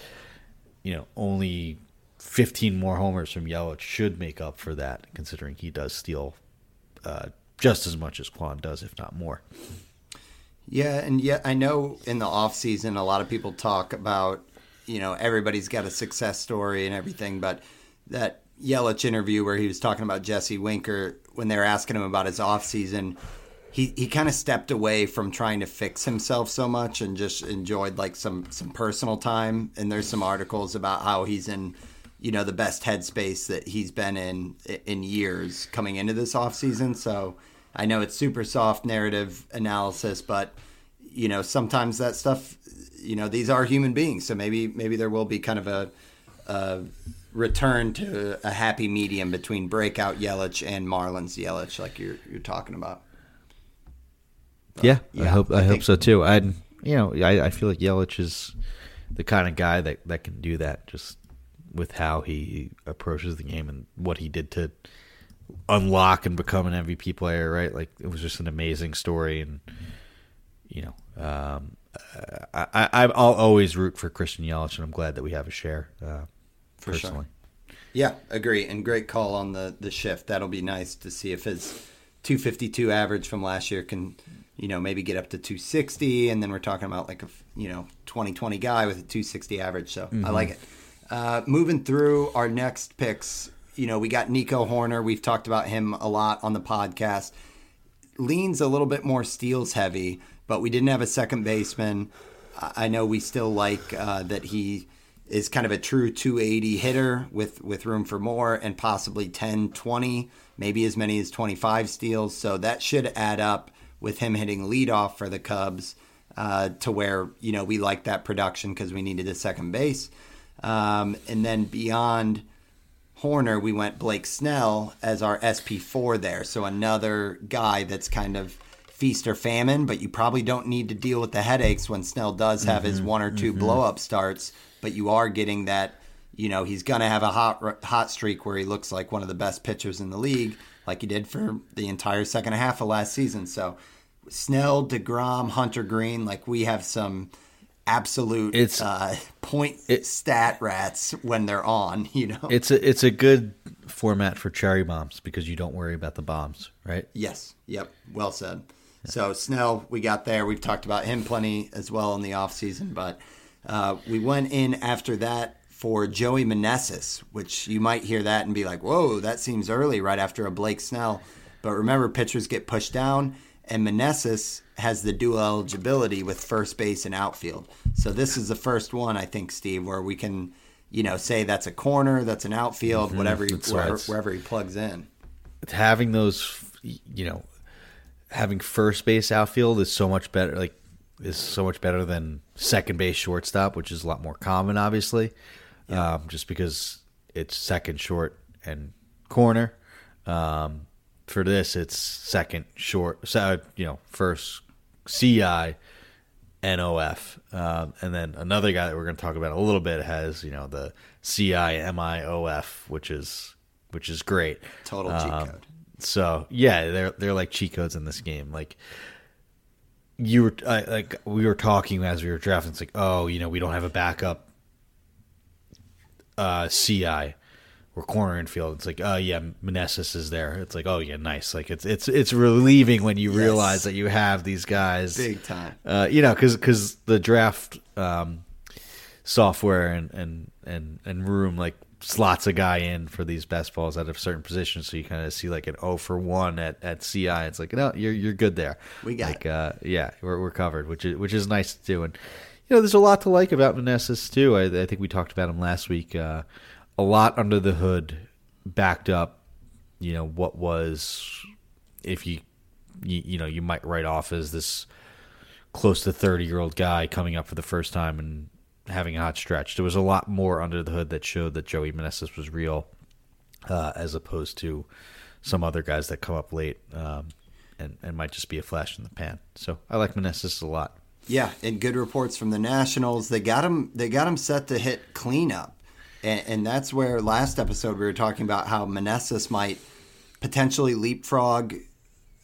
S3: you know only 15 more homers from Yelich should make up for that, considering he does steal uh, just as much as Kwan does, if not more.
S2: Yeah, and yeah, I know in the off season a lot of people talk about, you know, everybody's got a success story and everything, but that Yelich interview where he was talking about Jesse Winker when they were asking him about his off season, he, he kind of stepped away from trying to fix himself so much and just enjoyed like some some personal time. And there's some articles about how he's in, you know, the best headspace that he's been in in years coming into this off season. So I know it's super soft narrative analysis, but you know sometimes that stuff, you know, these are human beings, so maybe maybe there will be kind of a, a return to a happy medium between breakout Yelich and Marlins Yelich, like you're you're talking about.
S3: But, yeah, yeah, I hope I, I hope so too. I you know I, I feel like Yelich is the kind of guy that that can do that just with how he approaches the game and what he did to unlock and become an MVP player, right? Like it was just an amazing story, and you know, um, I, I will always root for Christian Yelich, and I'm glad that we have a share. Uh,
S2: for
S3: personally.
S2: Sure. Yeah, agree, and great call on the the shift. That'll be nice to see if his 252 average from last year can, you know, maybe get up to 260, and then we're talking about like a you know 2020 guy with a 260 average. So mm-hmm. I like it. Uh, moving through our next picks, you know, we got Nico Hoerner. We've talked about him a lot on the podcast. Leans a little bit more steals heavy, but we didn't have a second baseman. I know we still like uh, that he is kind of a true 280 hitter with, with room for more and possibly 10, 20, maybe as many as 25 steals. So that should add up with him hitting leadoff for the Cubs uh, to where, you know, we like that production because we needed a second base. Um, and then beyond Hoerner, we went Blake Snell as our SP4 there. So another guy that's kind of feast or famine, but you probably don't need to deal with the headaches when Snell does have mm-hmm, his one or 2 mm-hmm. blow up starts. But you are getting that, you know, he's going to have a hot hot streak where he looks like one of the best pitchers in the league, like he did for the entire second half of last season. So Snell, DeGrom, Hunter Greene, like we have some absolute it's uh, point it, stat rats when they're on. You know,
S3: it's a it's a good format for cherry bombs because you don't worry about the bombs, right?
S2: Yes. Yep. Well said. Yeah. So Snell, we got there. We've talked about him plenty as well in the off season, but uh, we went in after that for Joey Meneses, which you might hear that and be like, "Whoa, that seems early, right after a Blake Snell." But remember, pitchers get pushed down and Meneses has the dual eligibility with first base and outfield. So this is the first one I think, Steve, where we can, you know, say that's a corner, that's an outfield, mm-hmm. whatever, he, wherever, wherever he plugs in.
S3: Having those, you know, having first base outfield is so much better. Like is so much better than second base shortstop, which is a lot more common, obviously, yeah. um, just because it's second short and corner. Um, for this, it's second short, so you know, first CI, NOF, um, and then another guy that we're going to talk about a little bit has you know the CI MIOF, which is which is great.
S2: Total cheat um, code.
S3: So yeah, they're they're like cheat codes in this game. Like you were like we were talking as we were drafting. It's like oh, you know, we don't have a backup uh, CI or corner infield. It's like, oh yeah, Meneses is there. It's like, oh yeah, nice. Like it's it's it's relieving when you yes. realize that you have these guys
S2: big time.
S3: Uh, you know, because because the draft um, software and and and and room like slots a guy in for these best balls at a certain position, so you kind of see like an O for one at, at CI. It's like no, you're you're good there.
S2: We got
S3: like, uh, yeah, we're we're covered, which is which is nice to do. And you know, there's a lot to like about Meneses too. I, I think we talked about him last week. Uh, a lot under the hood backed up you know what was if you you, you know you might write off as this close to 30 year old guy coming up for the first time and having a hot stretch. There was a lot more under the hood that showed that Joey Meneses was real, uh, as opposed to some other guys that come up late um, and and might just be a flash in the pan. So I like Meneses a lot.
S2: Yeah, and good reports from the Nationals. They got him. They got him set to hit cleanup, and, and that's where last episode we were talking about how Meneses might potentially leapfrog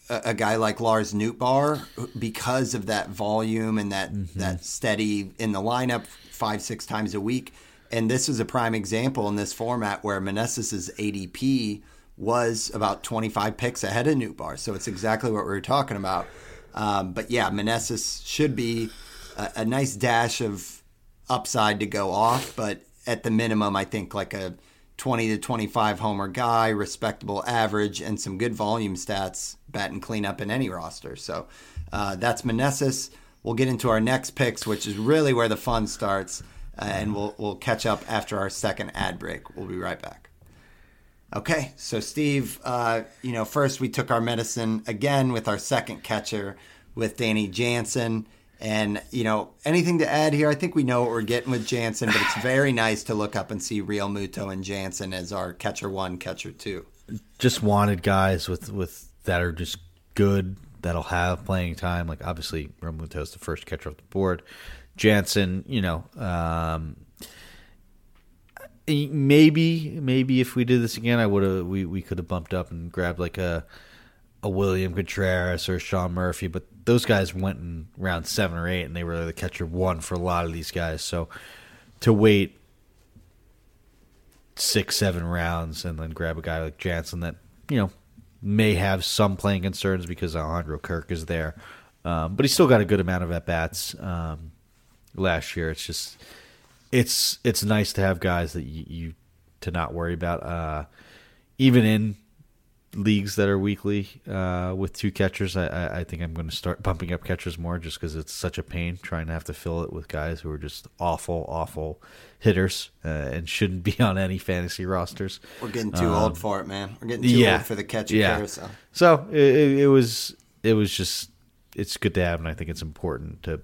S2: a, a guy like Lars Nootbaar because of that volume and that
S3: Mm-hmm.
S2: that steady in the lineup five six times a week. And this is a prime example in this format where Meneses' ADP was about 25 picks ahead of Nootbaar. So it's exactly what we were talking about. Um, but yeah, Meneses should be a, a nice dash of upside to go off, but at the minimum, I think like a 20 to 25 homer guy, respectable average, and some good volume stats, bat and cleanup in any roster. So uh, that's Meneses. We'll get into our next picks, which is really where the fun starts, uh, and we'll we'll catch up after our second ad break. We'll be right back. Okay, so Steve, uh, you know, first we took our medicine again with our second catcher with Danny Jansen. And, you know, anything to add here? I think we know what we're getting with Jansen, but it's very nice to look up and see Realmuto and Jansen as our catcher one, catcher two.
S3: Just wanted guys with with that are just good that'll have playing time. Like obviously, Realmuto's the first catcher off the board. Jansen, you know, um, maybe maybe if we did this again, I would have we, we could have bumped up and grabbed like a a William Contreras or Sean Murphy, but those guys went in round seven or eight, and they were the catcher one for a lot of these guys. So to wait six, seven rounds and then grab a guy like Jansen that you know may have some playing concerns because Alejandro Kirk is there, um, but he still got a good amount of at bats um, last year. It's just it's it's nice to have guys that you, you to not worry about, uh, even in leagues that are weekly uh, with two catchers. I, I, think I'm going to start bumping up catchers more just because it's such a pain trying to have to fill it with guys who are just awful, awful hitters uh, and shouldn't be on any fantasy rosters.
S2: We're getting too
S3: Um,
S2: old for it, man. We're getting too
S3: yeah,
S2: old for the catcher
S3: yeah.
S2: carousel.
S3: So it, it, it was it was just it's good to have, and I think it's important to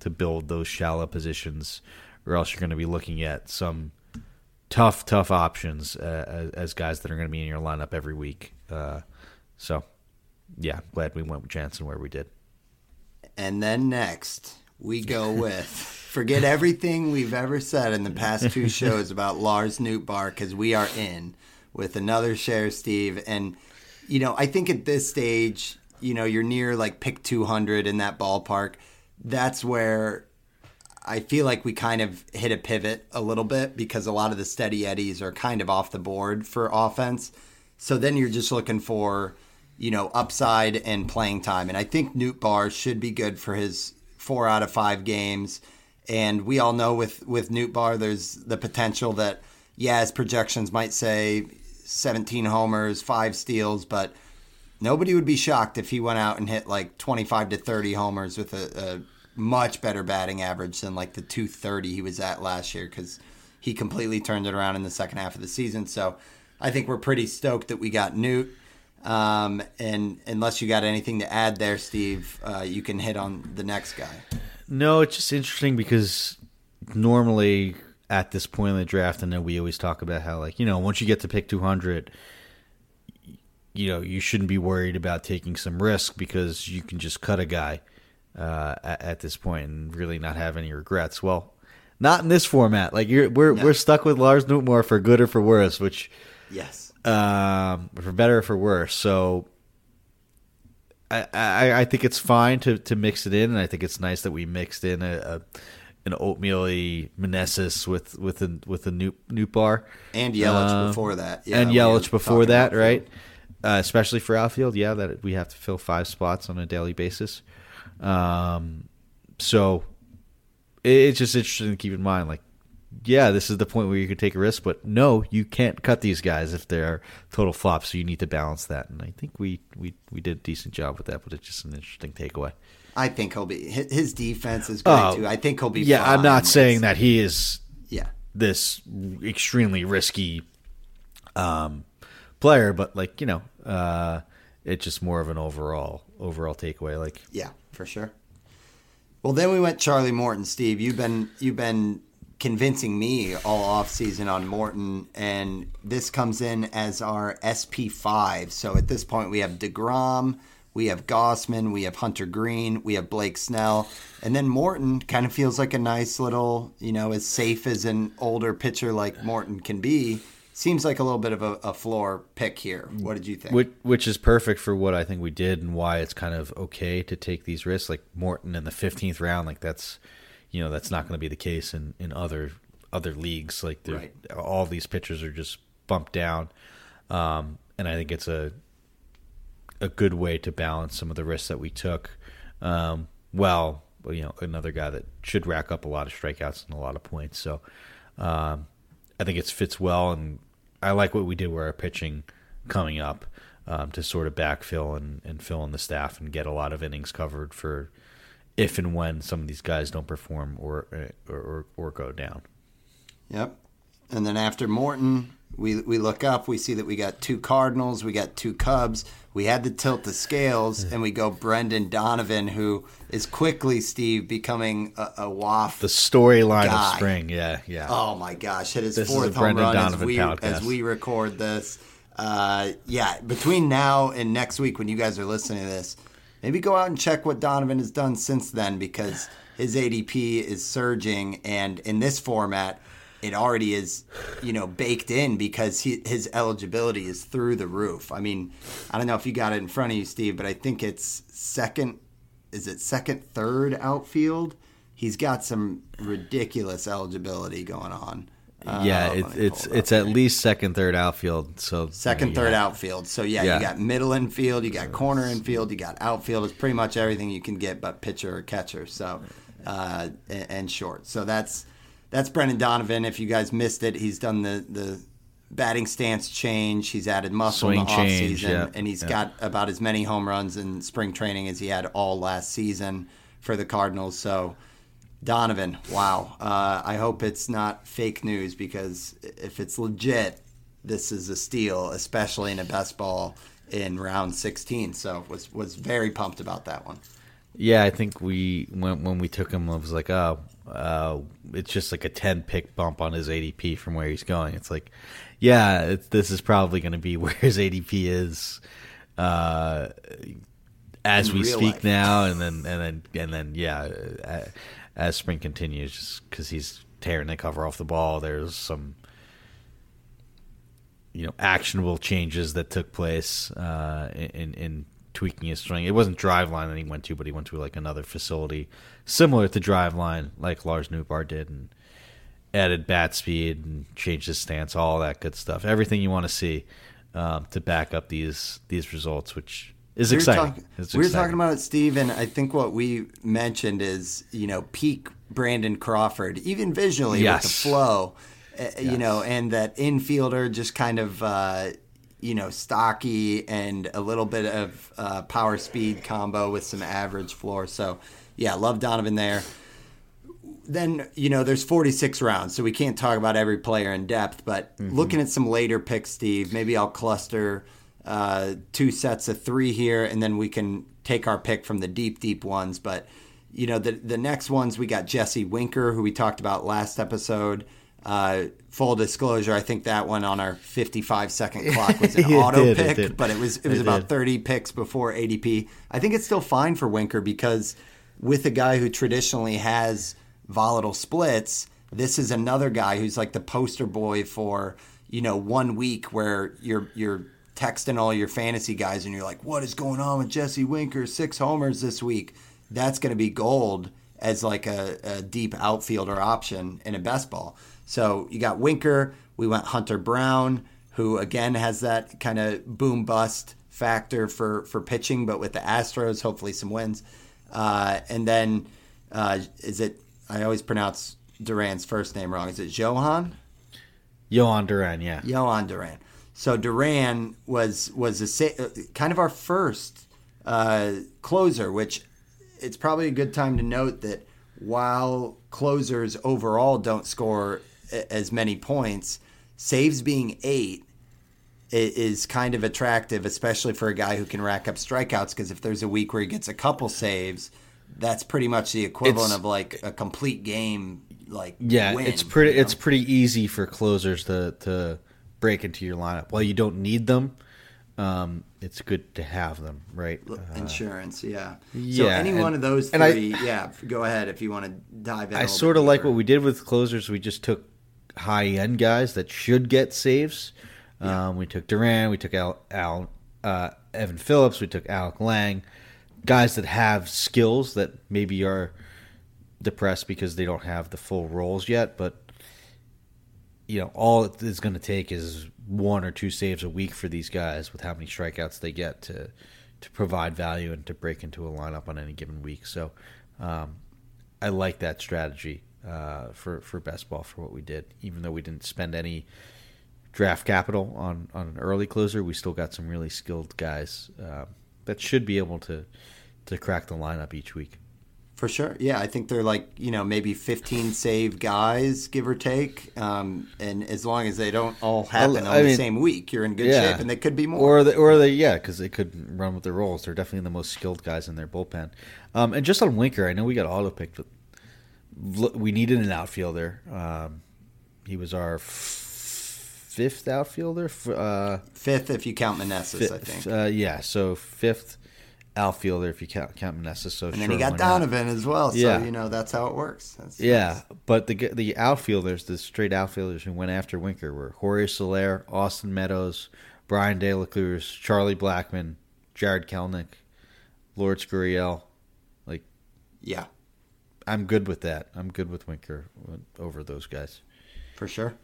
S3: to build those shallow positions, or else you're going to be looking at some tough, tough options uh, as, as guys that are going to be in your lineup every week. Uh, so, yeah, glad we went with Jansen where we did.
S2: And then next, we go with forget everything we've ever said in the past two shows about Lars Nootbaar because we are in with another share, Steve. And, you know, I think at this stage, you know, you're near like pick 200 in that ballpark. That's where I feel like we kind of hit a pivot a little bit because a lot of the steady eddies are kind of off the board for offense. So then you're just looking for, you know, upside and playing time. And I think Nootbaar should be good for his four out of five games. And we all know with with Nootbaar, there's the potential that yeah, his projections might say 17 homers, five steals, but nobody would be shocked if he went out and hit like 25 to 30 homers with a, a much better batting average than like the 230 he was at last year because he completely turned it around in the second half of the season. So I think we're pretty stoked that we got Newt. Um, and unless you got anything to add there, Steve, uh, you can hit on the next guy.
S3: No, it's just interesting because normally at this point in the draft, I know we always talk about how, like, you know, once you get to pick 200, you know, you shouldn't be worried about taking some risk because you can just cut a guy uh, at, at this point and really not have any regrets. Well, not in this format. Like, you're, we're
S2: No.
S3: we're stuck with Lars Newtmore for good or for worse, which
S2: Yes.
S3: um, for better or for worse. So I, I I think it's fine to, to mix it in, and I think it's nice that we mixed in a, a an oatmeal-y Meneses with with a with a new new bar
S2: And Yelich
S3: Um,
S2: before that. Yeah,
S3: and Yelich before that, right? Uh, especially for outfield, yeah, that we have to fill five spots on a daily basis. Um, so it, it's just interesting to keep in mind, like, yeah, this is the point where you could take a risk, but no, you can't cut these guys if they're total flops. So you need to balance that, and I think we we we did a decent job with that. But it's just an interesting takeaway.
S2: I think he'll be. His defense is great
S3: Oh,
S2: too. I think he'll be.
S3: Yeah, I'm not saying that he is
S2: Yeah.
S3: this extremely risky um, player, but like you know, uh, it's just more of an overall overall takeaway. Like
S2: Yeah, for sure. Well, then we went Charlie Morton. Steve, you've been you've been convincing me all off season on Morton, and this comes in as our SP five. So at this point, we have Degrom, we have Gausman, we have Hunter Greene, we have Blake Snell, and then Morton kind of feels like a nice little, you know, as safe as an older pitcher like Morton can be. Seems like a little bit of a, a floor pick here. What did you think?
S3: Which, which is perfect for what I think we did and why it's kind of okay to take these risks. Like Morton in the fifteenth round, like that's you know that's not going to be the case in, in other other leagues. Like
S2: Right.
S3: all these pitchers are just bumped down, um, and I think it's a a good way to balance some of the risks that we took. Um, well, you know, another guy that should rack up a lot of strikeouts and a lot of points. So um, I think it fits well, and I like what we did with our pitching coming up um, to sort of backfill and, and fill in the staff and get a lot of innings covered for if and when some of these guys don't perform or or, or, or go down.
S2: Yep. And then after Morton, we we look up, we see that we got two Cardinals, we got two Cubs. We had to tilt the scales, and we go Brendan Donovan, who is quickly Steve becoming a, a waft.
S3: The storyline of spring, yeah, yeah.
S2: Oh my gosh! Hit his
S3: This is
S2: fourth home
S3: Brendan
S2: run as we
S3: podcast.
S2: as we record this. Uh, yeah, between now and next week, when you guys are listening to this, maybe go out and check what Donovan has done since then because his ADP is surging, and in this format, it already is, you know, baked in because he, his eligibility is through the roof. I mean, I don't know if you got it in front of you, Steve, but I think it's second. Is it second, third outfield? He's got some ridiculous eligibility going on. Uh,
S3: yeah,
S2: let
S3: it's it's it's
S2: up
S3: at least second, third outfield. So
S2: second, third
S3: yeah.
S2: outfield. So yeah,
S3: Yeah.
S2: you got middle infield, you got corner infield, you got outfield. It's pretty much everything you can get, but pitcher or catcher. So uh, and, and short. So that's that's Brendan Donovan. If you guys missed it, he's done the the batting stance change. He's added muscle in
S3: Swing
S2: the
S3: change,
S2: offseason,
S3: yeah,
S2: and he's
S3: yeah.
S2: got about as many home runs in spring training as he had all last season for the Cardinals. So. Donovan, wow. Uh, I hope it's not fake news because if it's legit, this is a steal, especially in a best ball in round 16. So was was very pumped about that one.
S3: Yeah, I think we when when we took him, I was like, oh, uh, it's just like a ten pick bump on his ADP from where he's going. It's like, yeah, it's, this is probably going to be where his ADP is uh, as
S2: In
S3: we speak
S2: life.
S3: now, and then and then and then yeah, uh, as spring continues, just because he's tearing the cover off the ball, there's some you know actionable changes that took place uh, in in tweaking his swing. It wasn't Driveline that he went to, but he went to like another facility similar to Driveline, like Lars Nootbaar did, and added bat speed and changed his stance, all that good stuff. Everything you want to see um, to back up these these results, which is
S2: We were
S3: exciting. It's
S2: we were
S3: exciting.
S2: talking about it, Steve, and I think what we mentioned is, you know, peak Brandon Crawford, even visually with the flow, uh, you know, and that infielder just kind of, uh, you know, stocky and a little bit of uh, power speed combo with some average floor. So, yeah, love Donovan there. Then, you know, there's 46 rounds, so we can't talk about every player in depth, but
S3: Mm-hmm.
S2: looking at some later picks, Steve, maybe I'll cluster uh, two sets of three here, and then we can take our pick from the deep, deep ones. But, you know, the, the next ones, we got Jesse Winker, who we talked about last episode. Uh, full disclosure, I think that one on our 55 second clock was an auto
S3: did,
S2: pick,
S3: did.
S2: but it was it was
S3: It
S2: about
S3: did.
S2: 30 picks before ADP. I think it's still fine for Winker because with a guy who traditionally has volatile splits, this is another guy who's like the poster boy for, you know, one week where you're you're texting all your fantasy guys and you're like, "What is going on with Jesse Winker? Six homers this week." That's going to be gold as like a, a deep outfielder option in a best ball. So you got Winker. We went Hunter Brown, who again has that kind of boom bust factor for for pitching, but with the Astros, hopefully some wins. Uh, and then uh, is it? I always pronounce Duran's first name wrong. Is it Johan?
S3: Johan Duran, yeah.
S2: Johan Duran. So Duran was was a sa- kind of our first uh, closer, which it's probably a good time to note that while closers overall don't score a- as many points, saves being eight is kind of attractive, especially for a guy who can rack up strikeouts. Because if there's a week where he gets a couple saves, that's pretty much the equivalent
S3: It's-
S2: of like a complete game like
S3: Yeah,
S2: win,
S3: it's pretty.
S2: you know?
S3: It's pretty easy for closers to to break into your lineup. While you don't need them, um, it's good to have them, right? Uh,
S2: insurance. Yeah. so any
S3: and-
S2: one of those
S3: and I-
S2: three, yeah. Go ahead if you want to dive in.
S3: I sort of like what we did with closers. We just took high end guys that should get saves. Um, we took Duran. We took Al, Al uh, Evan Phillips. We took Alex Lange. Guys that have skills that maybe are depressed because they don't have the full roles yet, but you know, all it is going to take is one or two saves a week for these guys with how many strikeouts they get to to provide value and to break into a lineup on any given week. So, um, I like that strategy uh, for for best ball for what we did. Even though we didn't spend any draft capital on on an early closer, we still got some really skilled guys uh, that should be able to to crack the lineup each week.
S2: For sure. Yeah, I think they're like, you know, maybe 15 save guys, give or take. Um, and as long as they don't all happen on
S3: I
S2: the same week, you're in good
S3: yeah.
S2: shape, and they could be more.
S3: Or they, or they, yeah, because they could run with their roles. They're definitely the most skilled guys in their bullpen. Um, and just on Winker, I know we got auto picked, but we needed an outfielder. Um, he was our f- fifth outfielder. f- Uh,
S2: Fifth, if you count Meneses, I think.
S3: uh, yeah, so fifth outfielder if you count count Meneses. So
S2: and then
S3: sure,
S2: he got
S3: why not?
S2: Donovan as well. So,
S3: Yeah.
S2: you know, that's how it works. That's,
S3: Yeah, but the the outfielders, the straight outfielders who went after Winker were Jorge Soler, Austin Meadows, Bryan De La Cruz, Charlie Blackmon, Jarred Kelenic, Lourdes Gurriel. Like,
S2: yeah,
S3: I'm good with that. I'm good with Winker over those guys.
S2: for sure.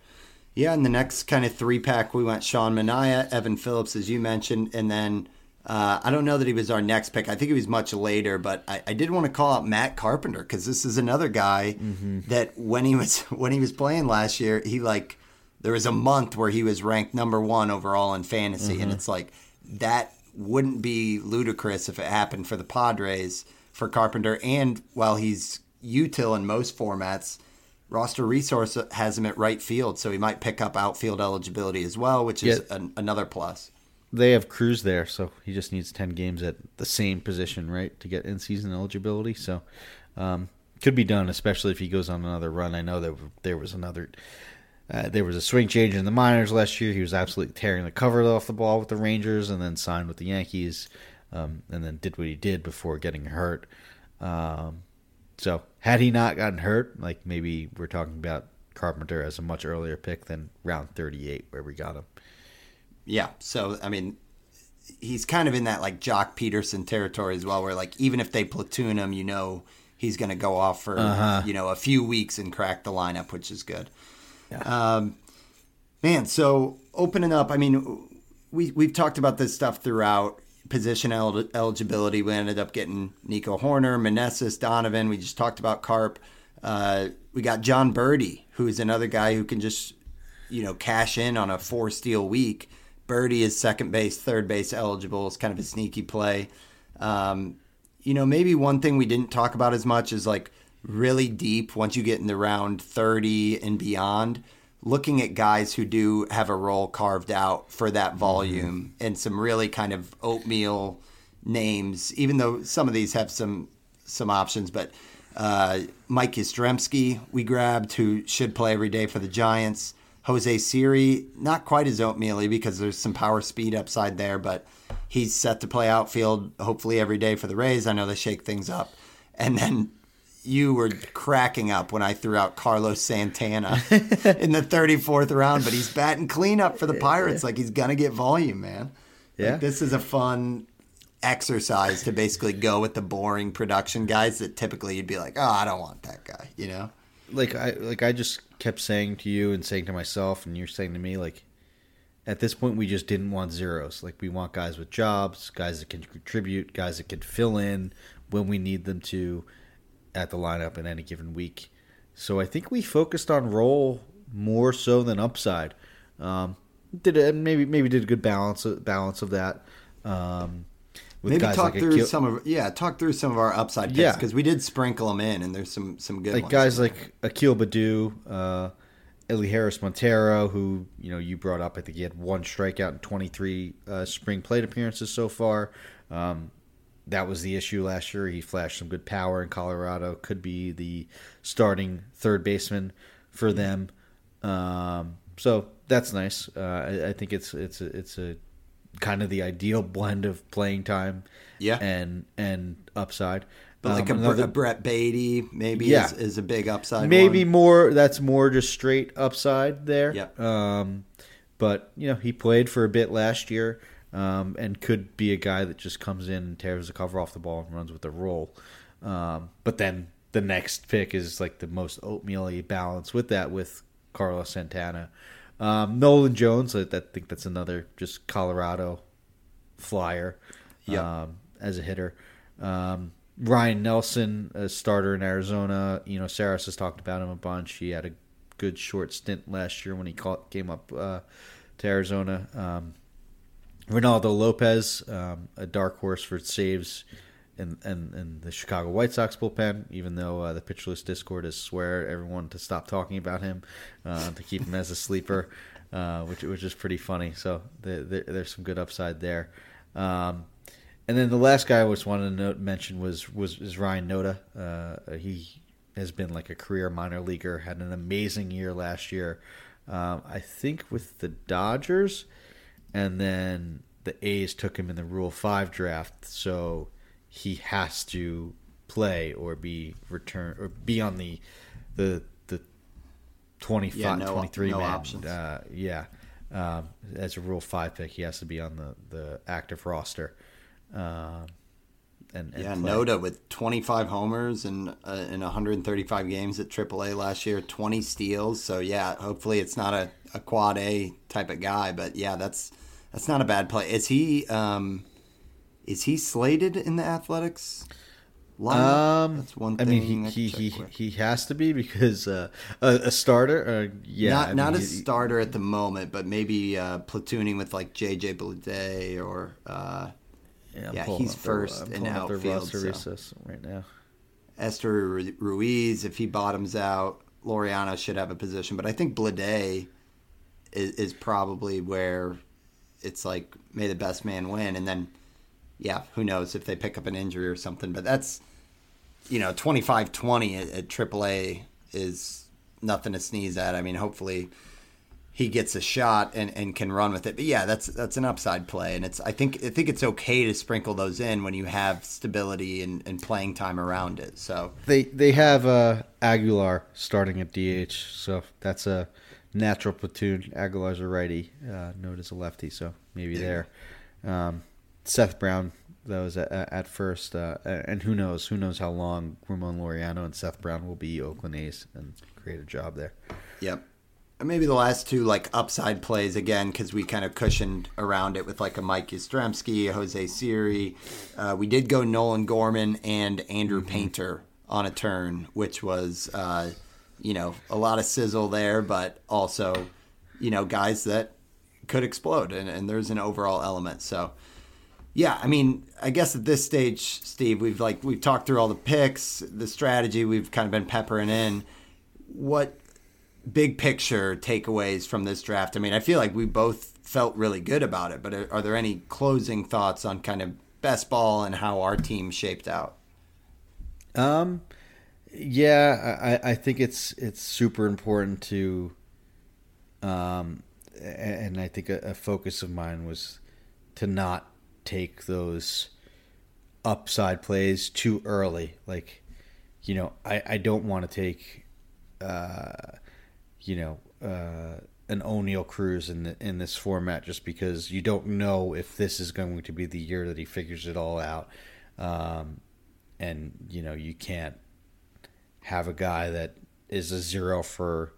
S2: Yeah, and the next kind of three pack, we went Sean Manaea, Evan Phillips, as you mentioned, and then uh, I don't know that he was our next pick. I think he was much later, but I, I did want to call out Matt Carpenter because this is another guy that when he was when he was playing last year, he like there was a month where he was ranked number one overall in fantasy, and it's like that wouldn't be ludicrous if it happened for the Padres for Carpenter. And while he's util in most formats, roster resource has him at right field, so he might pick up outfield eligibility as well, which is
S3: Yeah.
S2: an, another plus.
S3: They have Cruz there, so he just needs 10 games at the same position, right, to get in season eligibility. So, um, could be done, especially if he goes on another run. I know that there was another. Uh, there was a swing change in the minors last year. He was absolutely tearing the cover off the ball with the Rangers, and then signed with the Yankees, um, and then did what he did before getting hurt. Um, so, had he not gotten hurt, like maybe we're talking about Carpenter as a much earlier pick than round 38, where we got him.
S2: Yeah, so I mean, he's kind of in that like Joc Pederson territory as well, where like even if they platoon him, you know he's going to go off for
S3: Uh-huh.
S2: you know a few weeks and crack the lineup, which is good. Um, man, so opening up, I mean, we we've talked about this stuff throughout position el- eligibility. We ended up getting Nico Hoerner, Meneses, Donovan. We just talked about Carp. Uh, we got Jon Berti, who is another guy who can just you know cash in on a four steal week. Berti is second base, third base eligible. It's kind of a sneaky play. Um, you know, maybe one thing we didn't talk about as much is like really deep once you get in the round 30 and beyond, looking at guys who do have a role carved out for that volume and some really kind of oatmeal names, even though some of these have some some options, but uh, Mike Yastrzemski we grabbed who should play every day for the Giants. Jose Siri, not quite as oatmeally because there's some power speed upside there, but he's set to play outfield hopefully every day for the Rays. I know they shake things up. And then you were cracking up when I threw out Carlos Santana in the 34th round, but he's batting cleanup for the Pirates. Like he's going to get volume, man. Like,
S3: Yeah.
S2: this is a fun exercise to basically go with the boring production guys that typically you'd be like, oh, I don't want that guy, you know?
S3: Like I like I just kept saying to you and saying to myself, and you're saying to me, like at this point we just didn't want zeros. Like we want guys with jobs, guys that can contribute, guys that can fill in when we need them to at the lineup in any given week. So I think we focused on role more so than upside. Um, did a, maybe maybe did a good balance balance of that. Um,
S2: Maybe talk
S3: like
S2: through
S3: Akil-
S2: some of yeah, talk through some of our upside picks
S3: Yeah.
S2: because we did sprinkle them in, and there's some some good
S3: like guys like Akil Baddoo, uh, Elehuris Montero, who you know you brought up. I think he had one strikeout in 23 uh, spring plate appearances so far. Um, that was the issue last year. He flashed some good power in Colorado. Could be the starting third baseman for them. Um, so that's nice. Uh, I, I, think it's it's a, it's a kind of the ideal blend of playing time,
S2: yeah,
S3: and and upside.
S2: But like um, a, another, a, Brett Baty maybe yeah. is, is a big upside.
S3: Maybe
S2: one.
S3: more. That's more just straight upside there.
S2: Yeah.
S3: Um, but you know, he played for a bit last year, um, and could be a guy that just comes in and tears the cover off the ball and runs with the roll. Um, but then the next pick is like the most oatmeal balance with that with Carlos Santana. Um, Nolan Jones, I, I, think that's another just Colorado flyer um, as a hitter. Um, Ryne Nelson, a starter in Arizona. You know, Sarris has talked about him a bunch. He had a good short stint last year when he caught, came up uh, to Arizona. Um, Reynaldo Lopez, um, a dark horse for saves in, in, the Chicago White Sox bullpen, even though uh, the Pitcher List Discord is swear everyone to stop talking about him uh, to keep him as a sleeper, uh, which which is pretty funny. So the, the, there's some good upside there. Um, and then the last guy I just wanted to note, mention was was is Ryan Noda. Uh, he has been like a career minor leaguer, had an amazing year last year. Um, I think with the Dodgers, and then the A's took him in the Rule Five draft, so he has to play or be return or be on the the the 25 yeah, no, 23 no man options. Uh, yeah um, as a rule 5 pick he has to be on the the active roster um, and, and
S2: yeah play. Noda with 25 homers and uh, in 135 games at AAA last year 20 steals so yeah hopefully it's not a, a quad A type of guy but yeah that's that's not a bad play is he um, is he slated in the Athletics?
S3: Um, That's one thing. I mean, he he, he, he, has to be because uh, a, a, starter. Uh, yeah,
S2: not
S3: I
S2: not
S3: mean,
S2: a starter at the moment, but maybe uh, platooning with like JJ Bleday or uh, yeah, yeah he's first in outfield so.
S3: right now.
S2: Esteury Ruiz, if he bottoms out, Laureano should have a position, but I think Bleday is, is probably where it's like may the best man win, and then yeah, who knows if they pick up an injury or something. But that's, you know, 25 20 at, at AAA is nothing to sneeze at. I mean, hopefully he gets a shot and, and can run with it. But yeah, that's that's an upside play, and it's I think I think it's okay to sprinkle those in when you have stability and, and playing time around it. So
S3: they they have uh, Aguilar starting at DH, so that's a natural platoon. Aguilar's a righty, uh, as a lefty, so maybe there. Um, Seth Brown was at, at first, uh, and who knows? Who knows how long Ramon Laureano and Seth Brown will be Oakland A's and create a job there.
S2: Yep. maybe the last two like upside plays again because we kind of cushioned around it with like a Mike Yastrzemski, Jose Siri. Uh, we did go Nolan Gorman and Andrew mm-hmm. Painter on a turn, which was uh, you know a lot of sizzle there, but also you know guys that could explode, and, and there's an overall element. So yeah, I mean, I guess at this stage, Steve, we've like we've talked through all the picks, the strategy, we've kind of been peppering in. What big picture takeaways from this draft? I mean, I feel like we both felt really good about it, but are, are there any closing thoughts on kind of best ball and how our team shaped out?
S3: Um, yeah, I, I think it's it's super important to, um, and I think a, a focus of mine was to not take those upside plays too early. Like, you know, I, I don't want to take, uh, you know, uh, an Oneil Cruz in the, in this format just because you don't know if this is going to be the year that he figures it all out, um, and you know you can't have a guy that is a zero for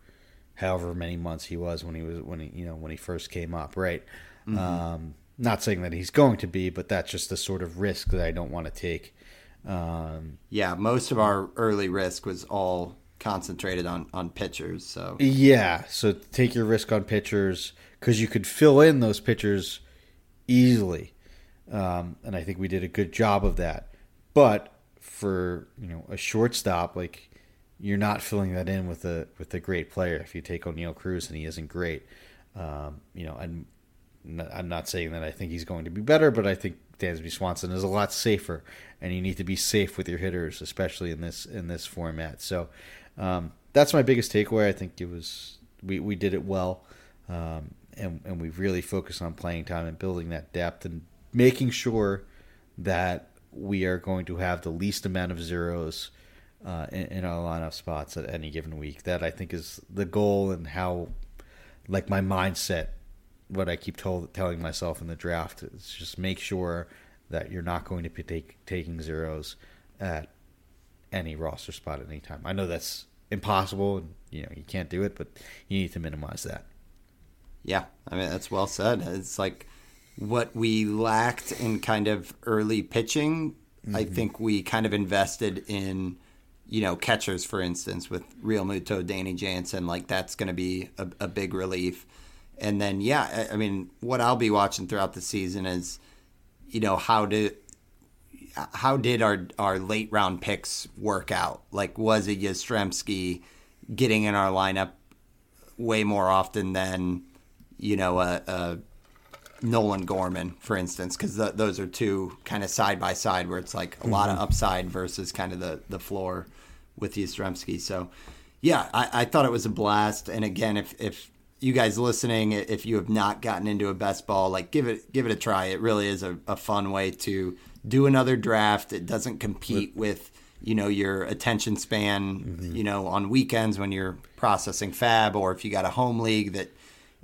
S3: however many months he was when he was when he you know when he first came up, right? Mm-hmm. Um, not saying that he's going to be, but that's just the sort of risk that I don't want to take. Um,
S2: yeah, most of our early risk was all concentrated on on pitchers. So
S3: yeah, so take your risk on pitchers because you could fill in those pitchers easily, um, and I think we did a good job of that. But for you know a shortstop, like you're not filling that in with a with a great player if you take Oneil Cruz and he isn't great. Um, you know, and I'm not saying that I think he's going to be better, but I think Dansby Swanson is a lot safer, and you need to be safe with your hitters, especially in this in this format. So um, that's my biggest takeaway. I think it was we, we did it well, um, and and we really focused on playing time and building that depth and making sure that we are going to have the least amount of zeros uh, in, in our lineup spots at any given week. That I think is the goal and how, like my mindset, what I keep told, telling myself in the draft is just make sure that you're not going to be take, taking zeros at any roster spot at any time. I know that's impossible, and you know you can't do it, but you need to minimize that.
S2: Yeah, I mean that's well said. It's like what we lacked in kind of early pitching. Mm-hmm. I think we kind of invested in, you know, catchers, for instance, with Realmuto, Danny Jansen. Like that's going to be a, a, big relief. And then, yeah, I, I mean, what I'll be watching throughout the season is, you know, how did how did our our late round picks work out? Like, was it Yastrzemski getting in our lineup way more often than, you know, a, a Nolan Gorman, for instance, because those are two kind of side by side where it's like a mm-hmm. lot of mm-hmm. upside versus kind of the, the floor with Yastrzemski. So, yeah, I, I thought it was a blast. And again, if, if you guys listening, if you have not gotten into a best ball, like give it give it a try. It really is a, a fun way to do another draft. It doesn't compete with you know your attention span. Mm-hmm. You know on weekends when you're processing FAAB, or if you got a home league that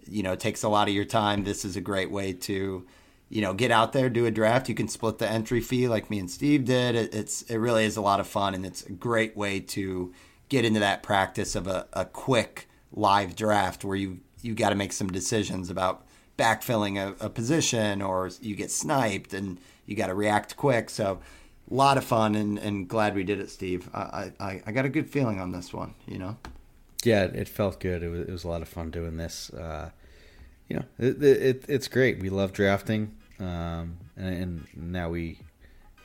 S2: you know takes a lot of your time. This is a great way to you know get out there, do a draft. You can split the entry fee like me and Steve did. It, it's it really is a lot of fun, and it's a great way to get into that practice of a, a quick live draft where you you got to make some decisions about backfilling a, a, position or you get sniped and you got to react quick. So a lot of fun and, and glad we did it, Steve. I, I, I got a good feeling on this one, you know?
S3: Yeah, it felt good. It was, it was a lot of fun doing this. Uh, you know, it, it, it's great. We love drafting, um, and, and, now we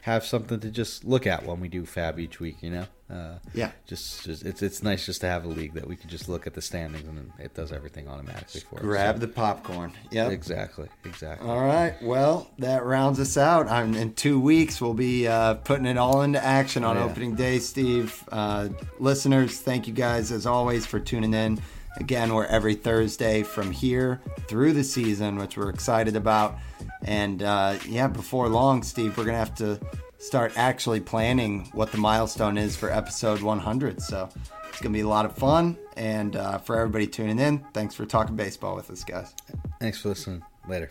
S3: have something to just look at when we do FAAB each week. You know,
S2: uh, yeah.
S3: Just, just it's it's nice just to have a league that we can just look at the standings and it does everything automatically for
S2: us. Grab so, the popcorn. Yeah,
S3: exactly, exactly.
S2: All right. Well, that rounds us out. I'm, in two weeks, we'll be uh, putting it all into action on yeah. opening day. Steve, uh, listeners, thank you guys as always for tuning in. Again, we're every Thursday from here through the season, which we're excited about. And uh, yeah, before long, Steve, we're going to have to start actually planning what the milestone is for episode 100. So it's going to be a lot of fun. And uh, for everybody tuning in, thanks for talking baseball with us, guys.
S3: Thanks for listening. Later.